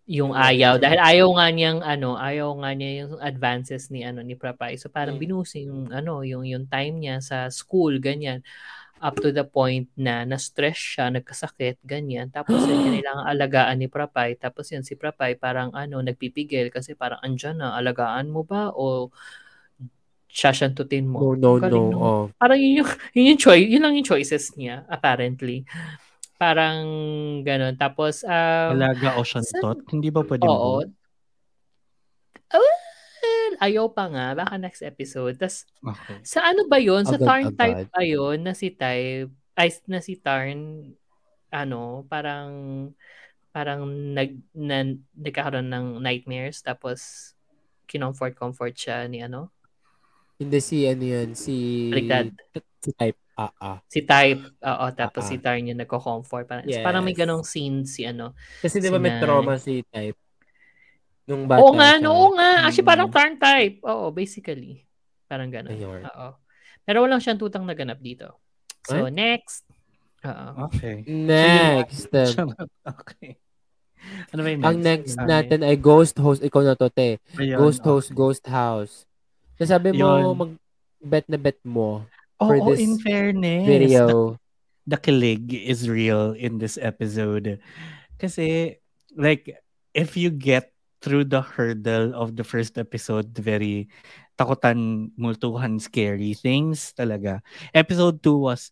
yung ayaw dahil ayaw nga niyang ano, ayaw nga niya yung advances ni ano ni Prapay. So parang Mm. binusi yung ano, yung yung time niya sa school ganyan up to the point na na-stress siya, nagkasakit, ganyan. Tapos yun, kailangan alagaan ni Prapay. Tapos yun, si Prapay parang ano, nagpipigil kasi parang andyan na, alagaan mo ba o sasyantutin mo? No, no, Ang galing, no. Oh. Parang yun yung, yun yung choice, yun lang yung choices niya, apparently. Parang ganun. Tapos, um, Alaga o shantot. Hindi ba pwede oo. mo? Well, ayaw pa nga. Baka next episode. Tapos, Okay. sa ano ba yun? Sa Agad, Tarn agad. type ba yun? Na si type, ay, na si Tarn, ano, parang, parang nag, na, nagkakaroon ng nightmares. Tapos, kinomfort-comfort siya ni ano? Hindi si, ano yun, si... Baliktad. Si type. Ah, ah. Si type, oo, tapos Ah, ah. si Tarn yung nagko-comfort. Parang, Yes. parang may ganong scene si ano. Kasi di ba may Sina- trauma si type? Nung bata Oo nga, siya. no, oo nga. Actually, Mm. parang Tarn type. Oo, basically. Parang ganon. Oo. Pero walang siyang tutang naganap dito. So, next. Oo. Okay. Next. Okay. Ano ba yung next? Ang next Ah, natin ay Ghost Host. Ikaw na to, te. ayun, Ghost okay. Host, Ghost House. Nasabi mo, mag-bet na bet mo Oo, for this in fairness. video. the kilig is real in this episode. Kasi, like, if you get through the hurdle of the first episode, very takutan, multuhan, scary things talaga. Episode 2 was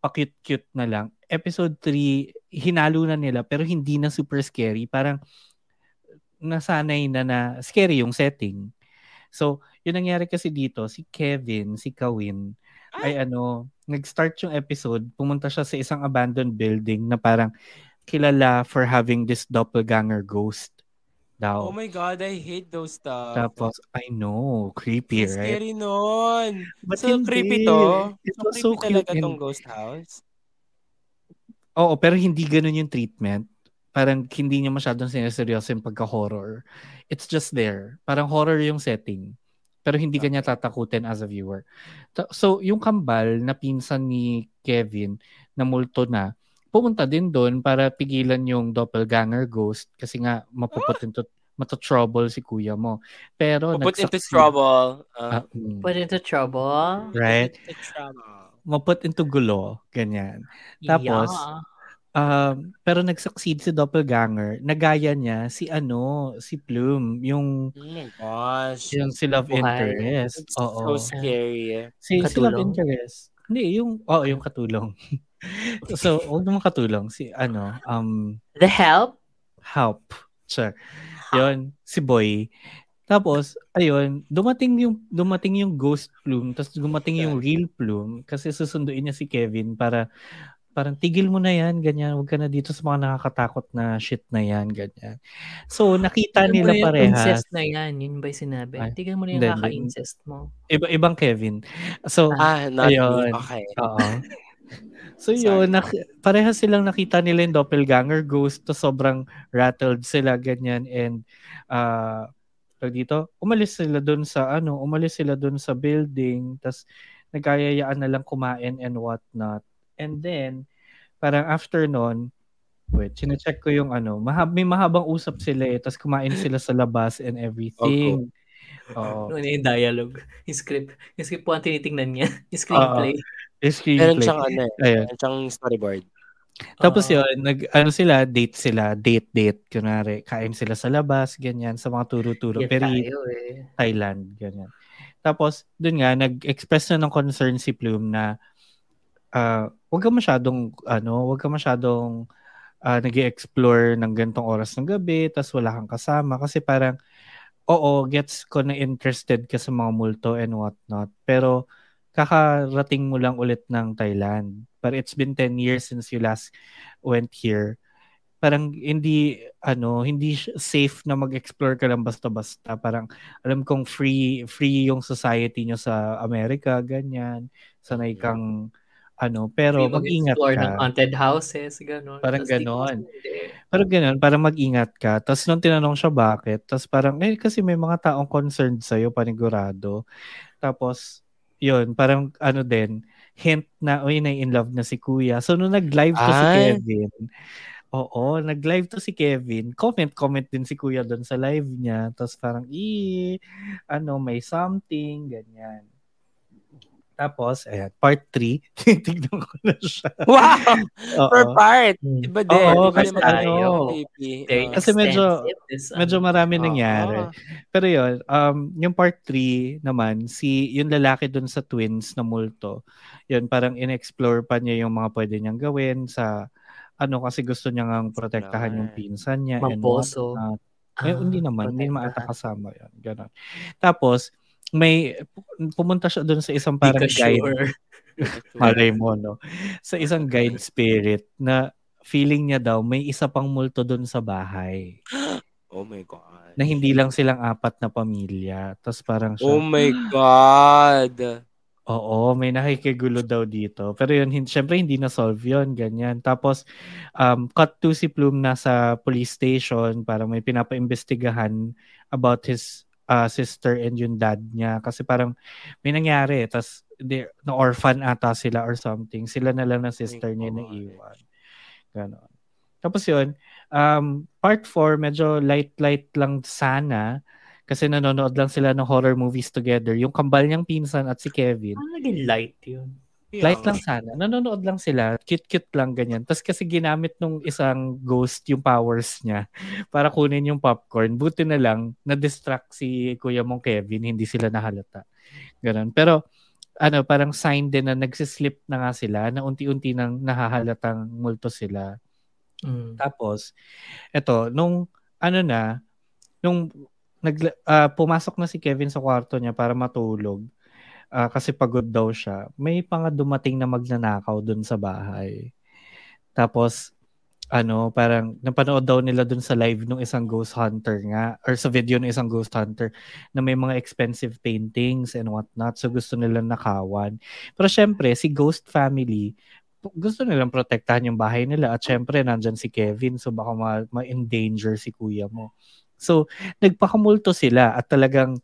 pa-cute-cute na lang. Episode 3, hinalo na nila pero hindi na super scary. Parang nasanay na na scary yung setting. So, yun nangyari kasi dito, si Kevin, si Kawin, ay ano, nag-start yung episode, pumunta siya sa isang abandoned building na parang kilala for having this doppelganger ghost daw. Oh my God, I hate those stuff. Tapos, I know, creepy, Ang right? Scary nun. But so, hindi. creepy to. It so, was creepy so cute talaga and- tong ghost house. Oo, pero hindi ganun yung treatment. Parang hindi niya masyadong sineseryoso yung pagka-horror. It's just there. Parang horror yung setting. Pero hindi kanya tatakutin as a viewer. So, yung kambal na pinsan ni Kevin na multo na, pumunta din doon para pigilan yung doppelganger ghost kasi nga mapuput into mato-trouble si kuya mo. Pero Put into trouble. Ah, Uh, mm, Put into trouble. right? into trouble. Maput into gulo. Ganyan. Tapos, Yeah. Um, pero nag-succeed si Doppelganger. Nagaya niya si ano, si Plume, yung Oh my gosh. yung si love Buhay. interest. It's Oo. so scary. Si, si love interest. Hindi, yung oh, yung katulong. so, huwag naman katulong si ano, um The help? help. Sure. Yun, si Boy. Tapos, ayun, dumating yung dumating yung ghost plume, tapos dumating yung real plume kasi susunduin niya si Kevin para parang tigil mo na yan, ganyan, huwag ka na dito sa mga nakakatakot na shit na yan, ganyan. So, nakita mo nila parehas. incest na yan. Yun ba yung sinabi? Ay, Tignan mo na yung kaka-incest mo. Iba, ibang Kevin. So, Ah, not Ayun. me. Okay. Oo. So yun, nak- parehas silang nakita nila yung doppelganger ghost to sobrang rattled sila ganyan and uh, dito, umalis sila doon sa ano, umalis sila doon sa building tas nagkayayaan na lang kumain and what not. And then parang after nun, wait, chinecheck ko yung ano, mahab may mahabang usap sila eh, tas kumain sila sa labas and everything. Oo. Ano yung dialogue? Yung script. Yung script po ang tinitingnan niya. Yung screenplay. Yung screenplay. Meron siyang ano eh. Ayun. Meron siyang storyboard. Tapos Oo. yun, nag, ano sila, date sila, date-date, kunwari, kain sila sa labas, ganyan, sa mga turo-turo, pero eh. Thailand, ganyan. Tapos, dun nga, nag-express na ng concern si Plume na, ah, wag ka masyadong, ano, wag ka masyadong uh, nag explore ng gantong oras ng gabi, tas wala kang kasama, kasi parang, oo, gets ko na interested ka sa mga multo and whatnot, pero, kakarating mo lang ulit ng Thailand. But it's been 10 years since you last went here. Parang hindi ano, hindi safe na mag-explore ka lang basta-basta. Parang alam kong free free yung society nyo sa Amerika, ganyan. Sanay kang ano, pero Free mag-ingat ka. ng haunted houses, gano'n. Parang di ko- ganon. Parang ganun, parang mag-ingat ka. Tapos nung tinanong siya bakit, tapos parang, eh kasi may mga taong concerned sa'yo, panigurado. Tapos, yun, parang ano din, hint na, uy, na in love na si kuya. So, nung nag-live to si Ay. Kevin, oo, nag-live to si Kevin, comment-comment din si kuya doon sa live niya. Tapos parang, eh, ano, may something, ganyan. Tapos, ayan, part 3, titignan ko na siya. Wow! Oo. Per part. Hmm. Iba din. Oo, kasi ano, Ah. Kasi medyo- this, Medyo ano. marami Oo. nangyari. Pero yun, um, yung part 3 naman, si yung lalaki dun sa twins na multo, yun, parang in-explore pa niya yung mga pwede niyang gawin sa, ano, kasi gusto niya ngang protektahan yung pinsan niya. and Mamposo. whatnot. Eh, Ah, hindi naman, hindi naman ata protektahan. kasama yun. Ganon. Tapos, may, pumunta siya dun sa isang parang guide. sure. Malay mo, no? Sa isang guide spirit na feeling niya daw may isa pang multo dun sa bahay Oh my God. na hindi lang silang apat na pamilya. Tapos parang siya, Oh my God. oo, may nakikigulo daw dito. Pero yun, hin- syempre hindi na-solve yun, ganyan. Tapos, um, cut to si Plume nasa police station, parang may pinapaimbestigahan about his uh, sister and yung dad niya. Kasi parang may nangyari. Tapos, they- na-orphan ata sila or something. Sila na lang na sister niya na iwan. Ganon. Tapos yun, um, part 4, medyo light-light lang sana kasi nanonood lang sila ng horror movies together. Yung kambal niyang pinsan at si Kevin. Parang naging light yun. Light lang sana. Nanonood lang sila. Cute-cute lang ganyan. Tapos kasi ginamit nung isang ghost yung powers niya para kunin yung popcorn. Buti na lang, na-distract si kuya mong Kevin. Hindi sila nahalata. Ganon. Pero ano, parang sign din na nagsislip na nga sila, na unti-unti nang nahahalatang multo sila. Mm. Tapos, eto, nung, ano na, nung nag, uh, pumasok na si Kevin sa kwarto niya para matulog, uh, kasi pagod daw siya, may pang dumating na magnanakaw dun sa bahay. Tapos, ano, parang napanood daw nila dun sa live nung isang ghost hunter nga, or sa video ng isang ghost hunter, na may mga expensive paintings and whatnot. So gusto nila nakawan. Pero syempre, si Ghost Family, gusto nilang protektahan yung bahay nila. At syempre, nandyan si Kevin, so baka ma- ma-endanger si kuya mo. So, nagpakamulto sila at talagang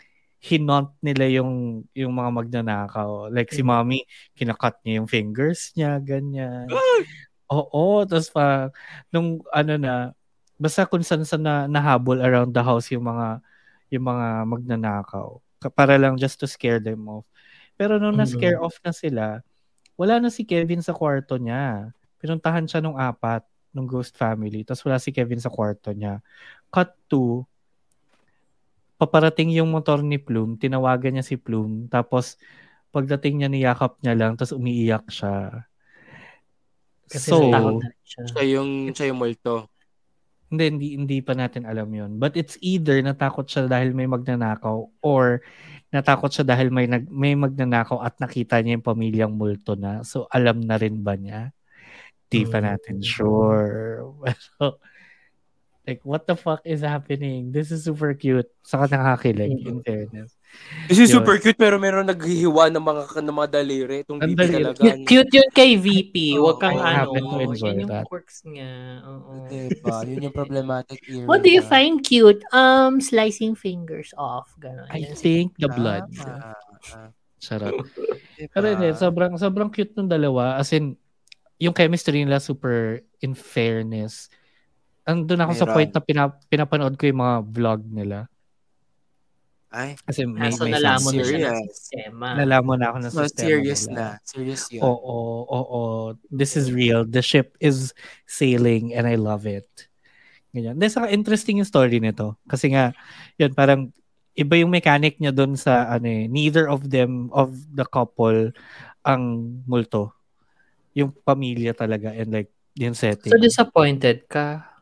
hinont nila yung yung mga magnanakaw. Like si mm. mommy, kinakat niya yung fingers niya, ganyan. Oo, tapos pa nung ano na basta kung saan sa na, nahabol around the house yung mga yung mga magnanakaw para lang just to scare them off. Pero nung na-scare mm-hmm. off na sila, wala na si Kevin sa kwarto niya. Pinuntahan siya nung apat nung ghost family. Tapos wala si Kevin sa kwarto niya. Cut to, paparating yung motor ni Plume, tinawagan niya si Plume, tapos pagdating niya niyakap niya lang, tapos umiiyak siya. Kasi so, siya. siya yung, siya yung multo. Hindi, hindi, hindi pa natin alam yon But it's either natakot siya dahil may magnanakaw or natakot siya dahil may, nag, may magnanakaw at nakita niya yung pamilyang multo na. So, alam na rin ba niya? Di pa natin hmm. sure. Pero, like, what the fuck is happening? This is super cute. Saka nakakilig, mm-hmm. in fairness. This is super cute pero meron naghihiwa ng mga ng mga daliri itong VP talaga. Cute, cute yun kay VP. Huwag kang I ano. Yun yung that. quirks niya. Oo. Diba? Yun yung problematic area. What do you find cute? Um, slicing fingers off. Ganon. I think the blood. Ah, ah. Sarap. Diba? Pero hindi, sobrang, sobrang cute ng dalawa. As in, yung chemistry nila super in fairness. Andun ako Meron. sa point na pinap- pinapanood ko yung mga vlog nila. Ay. Kasi may, so, may nalaman na siya ng sistema. Nalaman na ako ng so, sistema. serious nila. na. Serious yun. Oo, oo, oo. This is real. The ship is sailing and I love it. Ganyan. Then, saka interesting yung story nito. Kasi nga, yun, parang iba yung mechanic niya doon sa ano eh, neither of them, of the couple, ang multo. Yung pamilya talaga and like, yung setting. So, disappointed ka?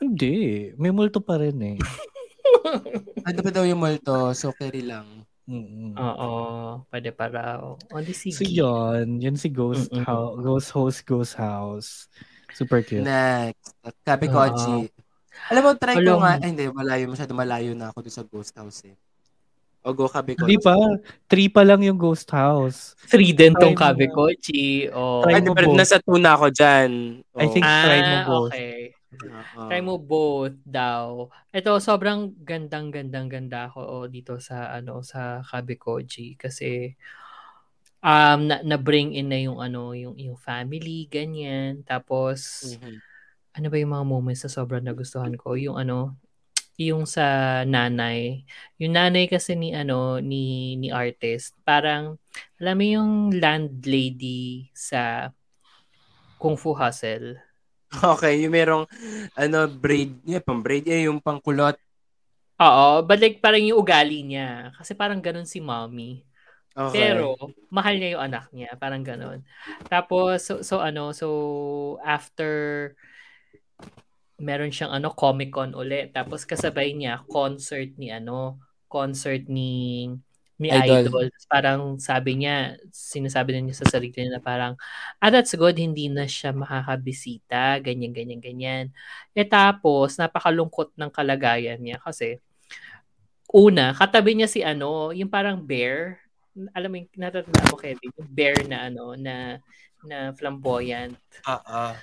Hindi. May multo pa rin eh. ano pa daw yung multo? So, carry lang. Mm-mm. Oo, pwede pa raw. O, di sige. So, yun. Yun si Ghost, House, Ghost Host, Ghost House. Super cute. Next. At Kabi Koji. Uh, Alam mo, try Alam. ko nga. Ay, hindi, malayo. Masyado malayo na ako doon sa Ghost House eh. O go Kabi Koji. Hindi pa. Three pa lang yung Ghost House. Three din tong Kabi Koji. Oh. Ay, pero nasa two na ako dyan. Oh. I think ah, try mo both. Okay. Uh-huh. Try mo both daw. Ito sobrang gandang gandang ganda ako oh, dito sa ano sa Kabikoji kasi um na, na bring in na yung ano yung yung family ganyan tapos mm-hmm. ano ba yung mga moments na sobrang nagustuhan ko yung ano yung sa nanay yung nanay kasi ni ano ni ni artist parang alam mo yung landlady sa Kung Fu Hustle Okay, yung merong ano braid, yeah, pang braid, eh, yung pangkulot. Oo, but like parang yung ugali niya. Kasi parang ganun si mommy. Okay. Pero mahal niya yung anak niya, parang ganun. Tapos so, so ano, so after meron siyang ano Comic Con ulit. Tapos kasabay niya concert ni ano, concert ni ni Idol. Idol. Parang sabi niya, sinasabi na niya sa sarili niya na parang, ah, that's good, hindi na siya makakabisita, ganyan, ganyan, ganyan. E tapos, napakalungkot ng kalagayan niya kasi, una, katabi niya si ano, yung parang bear, alam mo yung natatanda mo, Kevin, yung bear na ano, na, na flamboyant. Ah, uh, uh.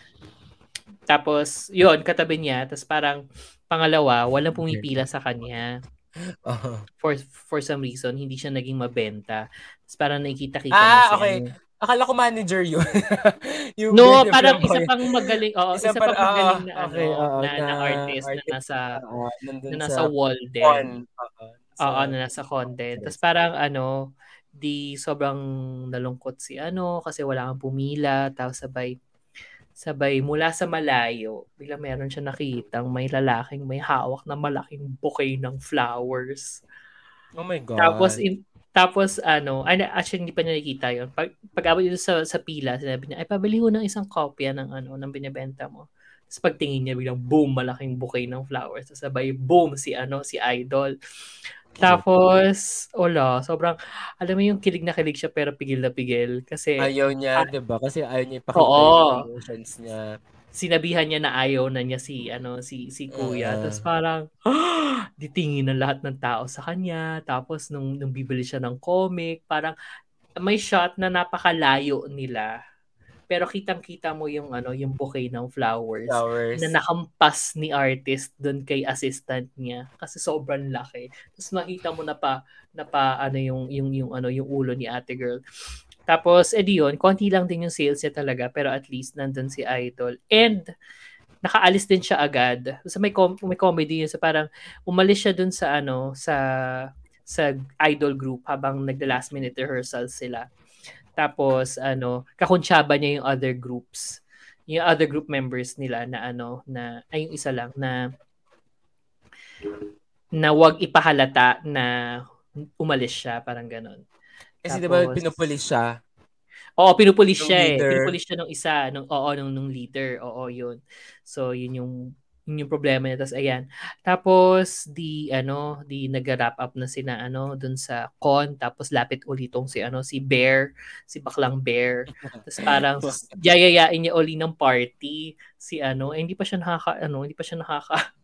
Tapos, yun, katabi niya, tapos parang, pangalawa, walang pumipila sa kanya. Uh-huh. For for some reason, hindi siya naging mabenta. Tapos parang nakikita-kita ah, na siya. okay. Akala ko manager yun. yung no, parang isa pang magaling, oh, isa, isa pang magaling na, okay, ano, uh, na, na, na, artist, artist na nasa, uh, na nasa wall din. Oo, uh, uh, na nasa content. Tapos parang ano, di sobrang nalungkot si ano kasi wala kang pumila tapos sabay sabay mula sa malayo, bigla meron siya nakitang may lalaking may hawak na malaking bouquet ng flowers. Oh my God. Tapos, in, Tapos, ano, ay, actually, hindi pa niya nakikita yun. Pag, pag-abot dito sa, sa pila, sinabi niya, ay, pabili ko ng isang kopya ng, ano, ng binibenta mo. Tapos pagtingin niya, biglang boom, malaking bouquet ng flowers. Tapos sabay, boom, si, ano, si Idol. Tapos, wala, sobrang, alam mo yung kilig na kilig siya pero pigil na pigil. Kasi, Ayaw niya, Ah. di ba? Kasi ayaw niya ipakita Oo. yung emotions niya. sinabihan niya na ayaw na niya si ano si si kuya Oo. tapos parang ditingin ng lahat ng tao sa kanya tapos nung nung bibili siya ng comic parang may shot na napakalayo nila pero kitang-kita mo yung ano yung bouquet ng flowers Flowers. na nakampas ni artist doon kay assistant niya kasi sobrang laki. Tapos makita mo na pa na pa ano yung yung yung ano yung ulo ni Ate Girl. Tapos edi yun, konti lang din yung sales niya talaga pero at least nandun si Idol. And nakaalis din siya agad. So may com- may comedy yun so parang umalis siya dun sa ano sa sa idol group habang nagda last minute rehearsal sila. Tapos ano, kakuntsaba niya yung other groups. Yung other group members nila na ano na ay yung isa lang na na wag ipahalata na umalis siya, parang ganon. Kasi Tapos- pinupulis siya? Oo, pinupulis siya eh. leader. Pinupulis siya nung isa, nung oo, nung, nung leader. Oo, yun. So, yun yung yun yung problema niya. Tapos, ayan. Tapos, di, ano, di nag-wrap up na sina, ano, dun sa con. Tapos, lapit ulitong si, ano, si Bear, si Baklang Bear. Tapos, parang, yayayain niya uli ng party. Si, ano, eh, hindi pa siya nakaka, ano, hindi pa siya nakaka,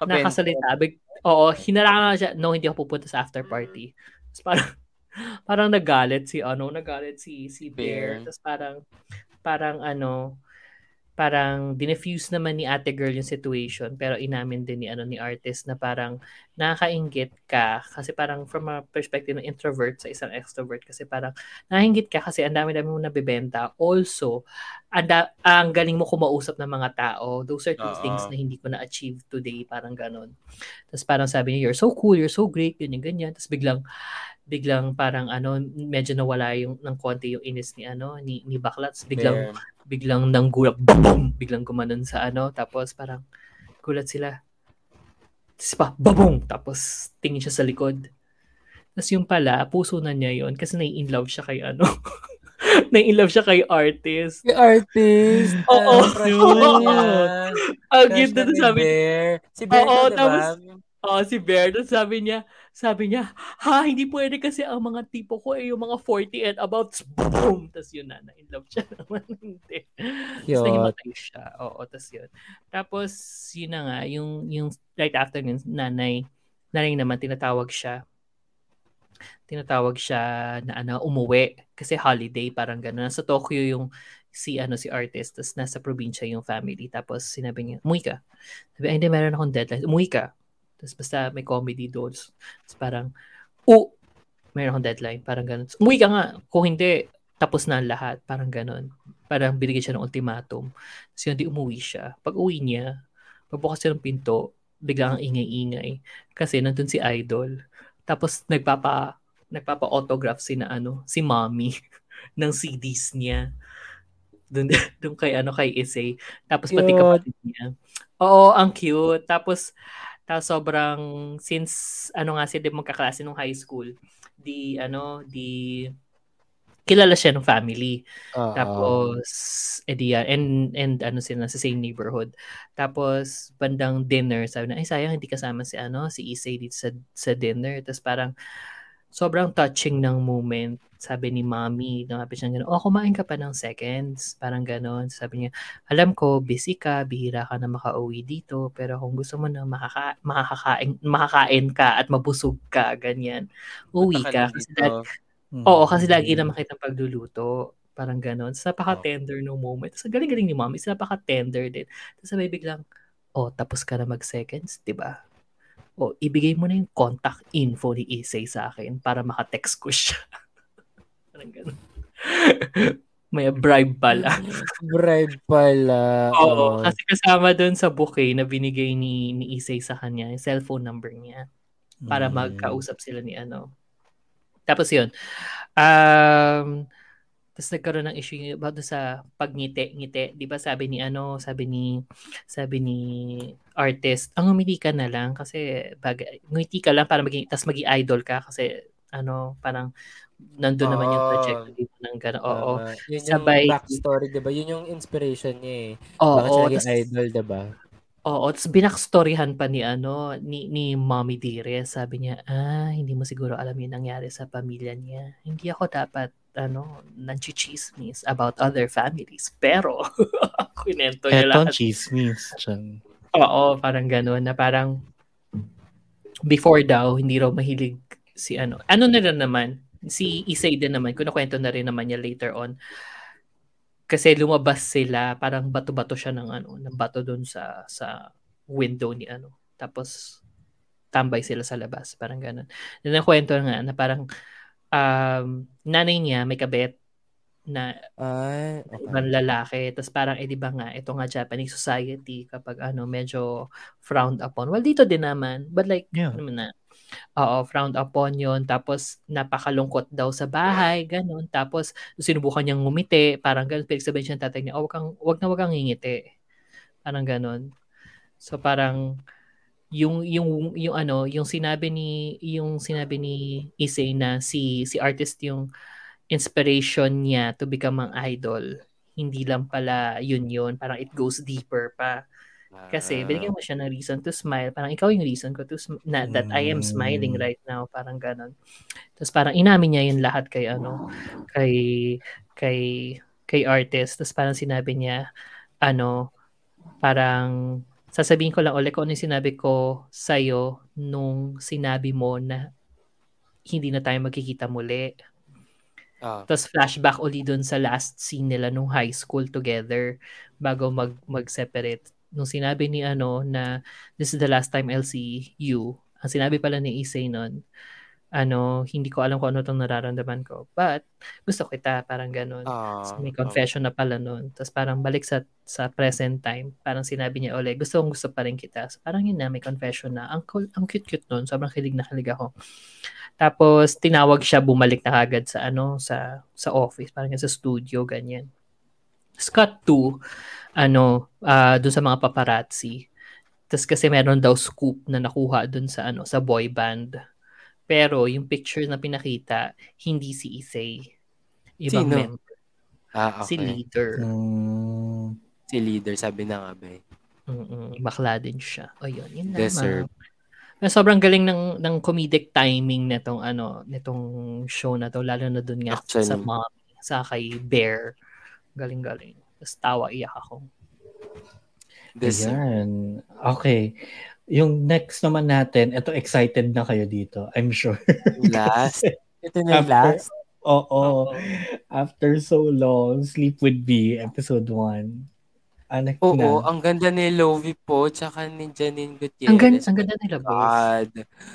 nakasalita. Big, oo, hinarangan siya, no, hindi ako pupunta sa after party. Tapos parang, parang nagalit si, ano, nagalit si, si Bear. Bear. Tapos parang, parang ano, parang dinefuse naman ni ate girl yung situation pero inamin din ni ano ni artist na parang nakakaingit ka. Kasi parang from a perspective ng introvert sa isang extrovert kasi parang nakakaingit ka kasi ang dami-dami mo nabebenta also ang, da- ang galing mo kumausap ng mga tao. Those are two Oo. things na hindi ko na-achieve today parang ganon tapos parang sabi niya you're so cool you're so great ganyan ganyan. Tapos biglang biglang parang ano medyo nawala yung ng konti yung inis ni ano ni ni Bakla. Tapos biglang Bear. Biglang nanggulap, boom, biglang gumanon sa ano, tapos parang gulat sila. Tapos pa, babong, tapos tingin siya sa likod. Tapos yung pala, puso na niya yon kasi nai-inlove siya kay ano. nai-inlove siya kay artist. Si artist. Oo. Ah. Ang cute na sabi Bear. Si Bear Oo, to, di ba? tapos- Oh, si Bear, tapos sabi niya, sabi niya, ha, hindi pwede kasi ang mga tipo ko ay yung mga 40 and about, boom! Tapos yun na, na-in love siya naman. Hindi. Tapos nahimatay siya. Oo, tapos yun. Tapos, yun na nga, yung, yung right after yun, nanay, nanay naman, tinatawag siya. Tinatawag siya na ano, umuwi. Kasi holiday, parang gano'n. Nasa Tokyo yung si ano si artist tapos nasa probinsya yung family tapos sinabi niya umuwi ka sabi ay hindi meron akong deadline umuwi ka tapos basta may comedy doon. Tapos parang, oh, meron akong deadline. Parang ganun. Umuwi ka nga. Kung hindi, tapos na lahat. Parang ganun. Parang binigyan siya ng ultimatum. Tapos yun, di umuwi siya. Pag uwi niya, pagbukas siya ng pinto, biglang ang ingay-ingay. Kasi nandun si Idol. Tapos nagpapa, nagpapa-autograph si na ano, si mommy ng CDs niya. Doon, doon kay ano kay Issei. Tapos pati kapatid niya. Oo, ang cute. Tapos tapos sobrang since ano nga sila magkaklase nung high school, di ano, di kilala siya ng family. Oo. Tapos edi yan, and and ano sila sa same neighborhood. Tapos bandang dinner, sabi na ay sayang hindi kasama si ano, si Issei dito sa sa dinner. Tapos parang sobrang touching ng moment. Sabi ni mommy, nakapit siya gano'n, oh, kumain ka pa ng seconds. Parang gano'n. Sabi niya, alam ko, busy ka, bihira ka na makauwi dito, pero kung gusto mo na makaka- makakakain, makakain ka at mabusog ka, ganyan, uwi ka. Kasi lag- oo, kasi lagi na makita pagluluto. Parang gano'n. Tapos napaka-tender no moment. Tapos galing-galing ni mommy. Tapos napaka-tender din. Tapos sabi biglang, oh, tapos ka na mag-seconds, di ba? O, ibigay mo na yung contact info ni Isay sa akin para makatext ko siya. Parang ganun. May bribe pala. Bribe pala. Oo, kasi kasama doon sa bouquet na binigay ni, ni Isay sa kanya, yung cellphone number niya para magkausap sila ni ano. Tapos yun, um, tapos nagkaroon ng issue about sa pagngiti-ngiti. Di ba sabi ni ano, sabi ni, sabi ni artist, ang ngumiti ka na lang kasi bag, ngumiti ka lang para maging, tas maging idol ka kasi ano, parang nandun naman yung Oo. trajectory mo ng gano'n. Oo. Tama. Yun Sabay- yung backstory, di ba? Yun yung inspiration niya eh. Oo. Bakit siya naging idol, di ba? Oo, tapos binakstoryhan pa ni ano ni ni Mommy Dire. Sabi niya, "Ah, hindi mo siguro alam yung nangyari sa pamilya niya. Hindi ako dapat ano, nanchichismis about other families." Pero kunento niya Eto, lahat. chismis. Oo, parang gano'n na parang before daw hindi raw mahilig si ano. Ano na naman, si Isay din naman, kunakwento na rin naman niya later on. Kasi lumabas sila, parang bato-bato siya ng ano, ng bato doon sa sa window ni ano. Tapos tambay sila sa labas, parang gano'n. Then kwento nga na parang um, nanay niya may kabet na Ay, okay. ibang lalaki. Tapos parang, eh, di ba nga, ito nga Japanese society kapag ano, medyo frowned upon. Well, dito din naman. But like, Yeah. ano na, oo, frowned upon yon Tapos, napakalungkot daw sa bahay, ganun. Tapos, sinubukan niyang ngumiti, parang ganun. Pero sabihin siya ng tatay niya, oh, wag, kang, wag na wag kang ngingiti. Parang ganun. So, parang, yung yung yung ano yung sinabi ni yung sinabi ni Issei na si si artist yung inspiration niya to become ang idol hindi lang pala yun yun parang it goes deeper pa kasi binigyan mo siya ng reason to smile parang ikaw yung reason ko to sm- na that I am smiling Mm. right now parang ganon tapos parang inamin niya yun lahat kay ano kay kay kay artist tapos parang sinabi niya ano parang sasabihin ko lang ulit kung ano yung sinabi ko sa'yo nung sinabi mo na hindi na tayo magkikita muli. Ah. Tapos flashback uli dun sa last scene nila nung high school together bago mag mag-separate. Nung sinabi ni ano na this is the last time I'll see you. Ang sinabi pala ni Issei nun, ano, hindi ko alam kung ano tong nararamdaman ko. But, gusto kita, parang ganun. Ah, So, may confession na pala nun. Tapos parang balik sa sa present time, parang sinabi niya ulit, gusto kong gusto pa rin kita. So, parang yun na, may confession na. Ang, cool, ang cute-cute nun. Sobrang kilig na kilig ako. Tapos, tinawag siya, bumalik na kagad sa ano, sa sa office, parang sa studio, ganyan. Scott 2, ano, ah dun sa mga paparazzi. Tapos kasi meron daw scoop na nakuha dun sa ano, sa boy band. Pero yung picture na pinakita, hindi si Issei. Ibang Sino? member. Ah, Si okay. leader. Mm, Si leader, sabi na nga ba eh. Mm-mm, bakla din siya. O yun, yun Deserve. lamang. Na sobrang galing ng ng comedic timing nitong ano, nitong show na to lalo na dun nga Actually. sa mom, sa kay Bear. Galing-galing. Tapos tawa iyak ako. Deserve. Ayan. Okay. Yung next naman natin, ito excited na kayo dito. I'm sure. Last. Ito na yung After- last. Oo. After so long, Sleep With Me, episode 1. Anak Oo, na. ang ganda ni Lovie po, tsaka ni Janine Gutierrez. Ang ganda, ang ganda nila both. God.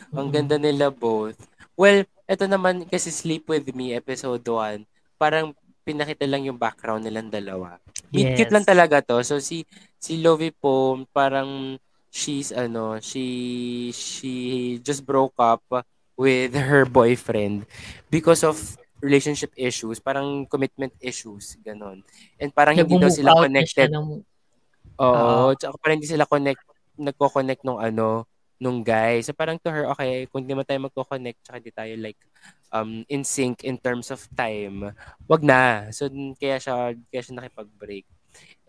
Ang Mm. ganda nila both. Well, ito naman kasi Sleep With Me, episode 1, parang pinakita lang yung background nilang dalawa. Meet Yes. cute lang talaga to. So si si Lovie po parang she's ano, she she just broke up with her boyfriend because of relationship issues, parang commitment issues, ganon. And parang hindi daw sila connected. ng Oo, Oo. tsaka parang hindi sila connect, nagko-connect nung ano, nung guy. So parang to her, okay, kung hindi mo tayo magko-connect, tsaka di tayo like um in sync in terms of time, wag na. So kaya siya kaya siya nakipag-break.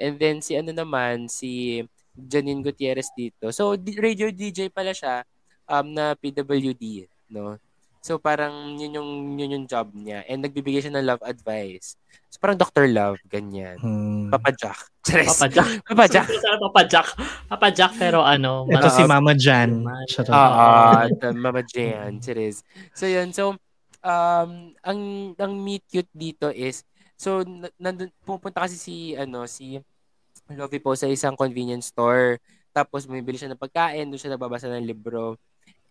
And then si ano naman, si Janine Gutierrez dito. So di- radio DJ pala siya um na PWD, no? So parang yun yung yun yung job niya and nagbibigay siya ng love advice. So parang Dr. Love ganyan. Hmm. Papa Jack. Charis. Papa Jack. Papa Jack. Papa Jack. Papa Jack pero ano, Ito si Mama Jan. Ah, ah, the Mama Jan, it is. So yun, so um ang ang meet cute dito is so na- nandun pupunta kasi si ano si Lovie po sa isang convenience store. Tapos bumibili siya ng pagkain, doon siya nagbabasa ng libro.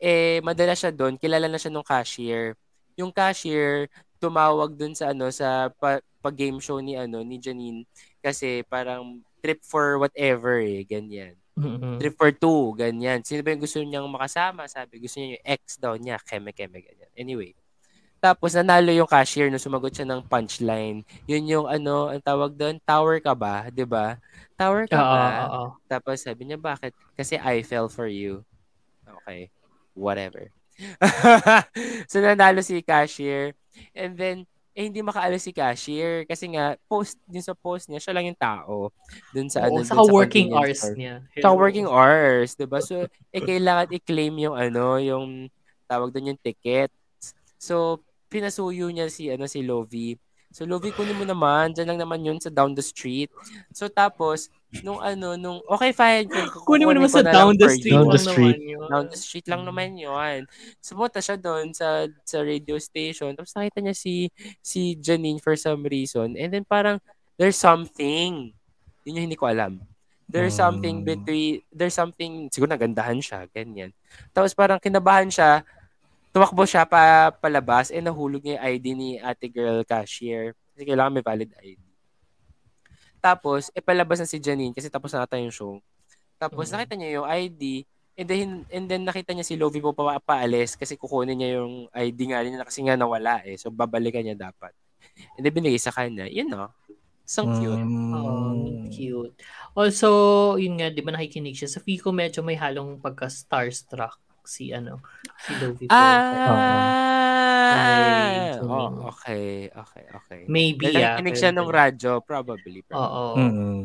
Eh madala siya doon, kilala na siya nung cashier. Yung cashier tumawag doon sa ano sa pa, pag game show ni ano ni Janine kasi parang trip for whatever eh, ganyan. Mm-mm. Trip for two, ganyan. Sino ba yung gusto niyang makasama? Sabi, gusto niya yung ex daw niya. Keme-keme, ganyan. Anyway. Tapos, nanalo yung cashier no sumagot siya ng punchline. Yun yung ano, ang tawag doon, tower ka ba? 'Di ba? Tower ka Oo, ba? oo, oo. Tapos sabi niya, bakit? Kasi I fell for you. Okay. Whatever. so nanalo si cashier. And then, eh hindi makaalis si cashier kasi nga post din sa post niya siya lang yung tao dun sa Oo, ano sa working hours store. niya. Saka working hours, 'di ba? So eh kailangan i-claim yung ano, yung tawag doon yung ticket. So pinasuyo niya si ano si Lovie. So Lovie kunin mo naman, diyan lang naman yun sa down the street. So tapos nung ano nung okay fine Kunin mo naman sa na down the street. Down the street. naman yun. Down the street lang naman yun. Sumunta siya doon sa sa radio station. Tapos nakita niya si si Janine for some reason. And then parang there's something. Yun yung hindi ko alam. There's something Hmm. between there's something siguro nagandahan siya, ganyan. Tapos parang kinabahan siya. Tumakbo siya pa palabas eh nahulog niya yung ID ni ate girl cashier. Kasi kailangan may valid ID. Tapos, eh palabas na si Janine kasi tapos na ata yung show. Tapos Mhm. nakita niya yung ID and then, and then nakita niya si Lovie po pa paalis kasi kukunin niya yung ID nga rin kasi nga nawala eh. So babalikan niya dapat. And then binigay sa kanya. Yun no. So cute. Oh, Mm. cute. Also, yun nga, di ba nakikinig siya? Sa Fico medyo may halong pagka-starstruck si ano, si Lovie po. Ah! Ay, Oh, okay, okay, okay. Maybe, Dahil ah. nakikinig siya ng radyo, probably. probably. Oo. Mm.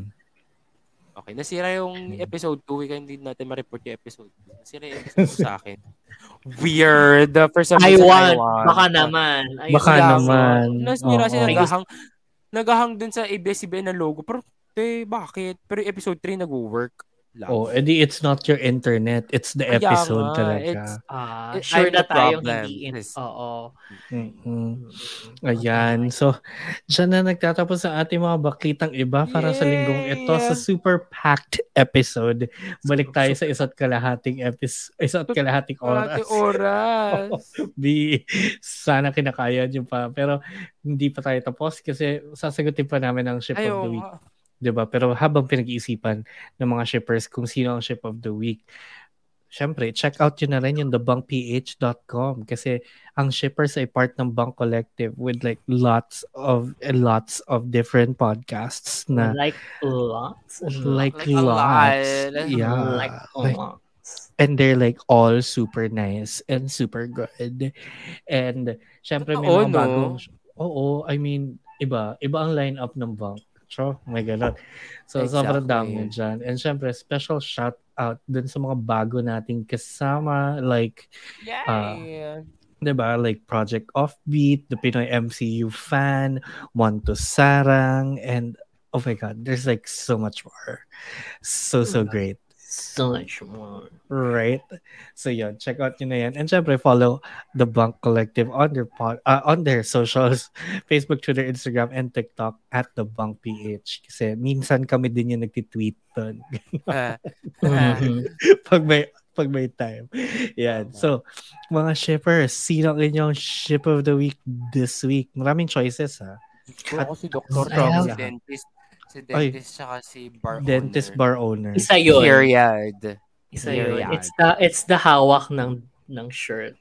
Okay, nasira yung episode 2. Kaya hindi natin ma-report yung episode 2. Nasira yung episode 2 sa akin. Weird. For some I reason, want. Baka naman. Ayun Baka lang. naman. Nasira Oo. kasi naghahang, naghahang dun sa ABS-CBN na logo. Pero, te, bakit? Pero episode 3 nag-work. Lang. Oh, edi it's not your internet, it's the Kaya episode nga, talaga. it's- Ah, I- sure I'm na the tayong problem. hindi in. Yes. Oo. Mm-mm. Ayan. So, dyan na nagtatapos ang ating mga baklitang iba para sa linggong ito sa Yay! super packed episode. Balik tayo sa isa't kalahating episode, isa't kalahating Oras. oras. oras. Di, sana kinakaya nyo pa. Pero hindi pa tayo tapos kasi sasagutin pa namin ang ship of the week. 'Di ba? Pero habang pinag-iisipan ng mga shippers kung sino ang ship of the week, syempre, check out yun na rin yung thebunkph.com kasi ang shippers ay part ng Bunk Collective with like lots of lots of different podcasts na Like lots. like, Like lots. Yeah. Like Like, lots. and they're like all super nice and super good. And syempre may Totoo, mga no? bagong Oo, I mean, iba, iba ang lineup ng Bunk. So, my God. So, sobrang Exactly. dami dyan. And syempre, special shout out dun sa mga bago nating kasama like Yay! 'di ba? Like Project Offbeat, the Pinoy MCU fan, to Sarang, and oh my god, there's like so much more. So so great. So much more. Right? So yun, check out yun na yan. And syempre, follow The Bunk Collective on their, pod, uh, on their socials, Facebook, Twitter, Instagram, and TikTok at The Bunk PH. Kasi minsan kami din yung nagtitweet doon Ah, Mhm. pag may pag may time. Yan. So, mga shippers, sino ang inyong ship of the week this week? Maraming choices, ha? Ako si Dr. I have- si dentist. Ay. tsaka si bar Dentist owner. bar owner. Isa yun. Period. Isa yun. Period. It's the, it's the hawak ng ng shirt.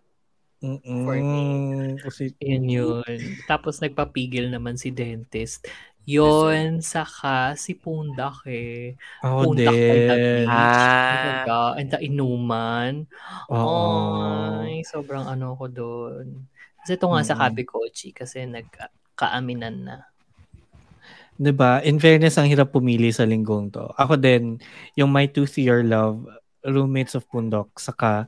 For Mm-mm. Kasi, Yun yun. Tapos nagpapigil naman si dentist. Yun, saka si Pundak eh. ako Pundak din. beach. Ah. And the inuman. Oo. Ay, sobrang ano ko doon. Kasi ito nga sa Mm. Kabikochi kasi nagkaaminan na. 'Di ba? In fairness, ang hirap pumili sa linggong to. Ako din, yung My Tooth Your Love, Roommates of Pundok, saka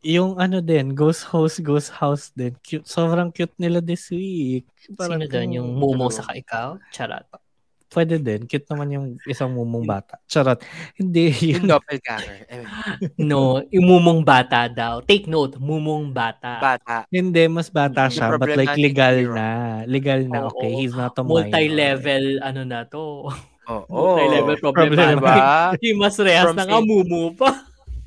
yung ano din, Ghost House, Ghost House din. Cute. Sobrang cute nila this week. Sino doon? Yung Momo saka ikaw? Charot. Pwede din. Cute naman yung isang mumong bata. Charot. Hindi. Yung Yun. doppelganger. Eh, No, yung mumong bata daw. Take note, mumong bata. bata. Hindi, mas bata Yung siya. But like legal na. Legal na. Oo. Okay, he's not a minor. Multi-level, ano na to. Oo. Multi-level Problem problematic. Diba? Yung mas rehas From na nga mumu pa.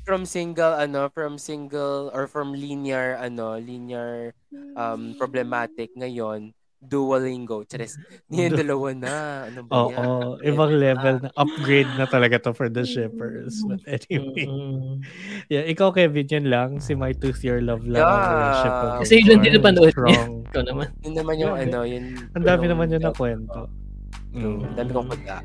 From single, ano, from single or from linear, ano, linear um, problematic ngayon, Duolingo. Charis. Yung dalawa na. Ano ba Oo, yan? ibang level na. Upgrade na talaga to for the shippers. But anyway. Mm-mm. Yeah, ikaw Kevin, yun lang. Si My Tooth Your Love lang. ang Yeah. of Kasi yun lang din napanood niya. Strong. Ikaw naman. Yun naman yung, ano, yun. Ang dami naman yun na kwento. Mm. Ang dami kong kuda.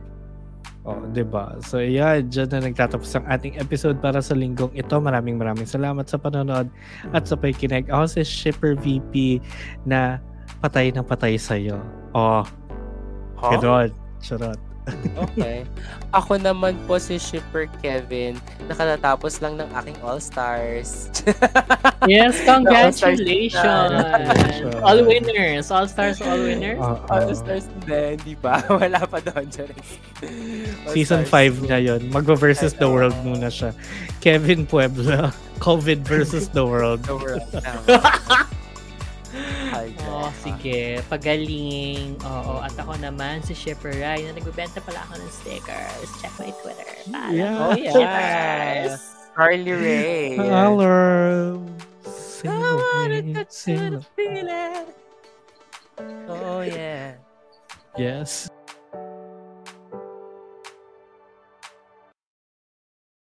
Oh, 'di ba? So yeah, diyan na nagtatapos ang ating episode para sa linggong ito. Maraming maraming salamat sa panonood at sa pakikinig. Ako si Shipper VP na patay ng patay sa iyo. Oh, Huh? Ganon. Charot. Okay. Ako naman po si Shipper Kevin. Nakatatapos lang ng aking All-Stars. Yes, congratulations. congratulations! all winners. All stars, all winners. Oo. All-Stars din, di ba? Wala pa doon. Charis. Season 5 na yun. Magva-versus the world muna siya. Kevin Puebla. COVID versus the world. The world. Oh, sige. Pagaling. Oo. At ako naman, si Shipper Rai, na nagbebenta pala ako ng stickers. Check my Twitter. Para Yeah. Oh, Shippers. yes. Carly Rae. Hello. Sing away, sing Oh, yeah. Yes.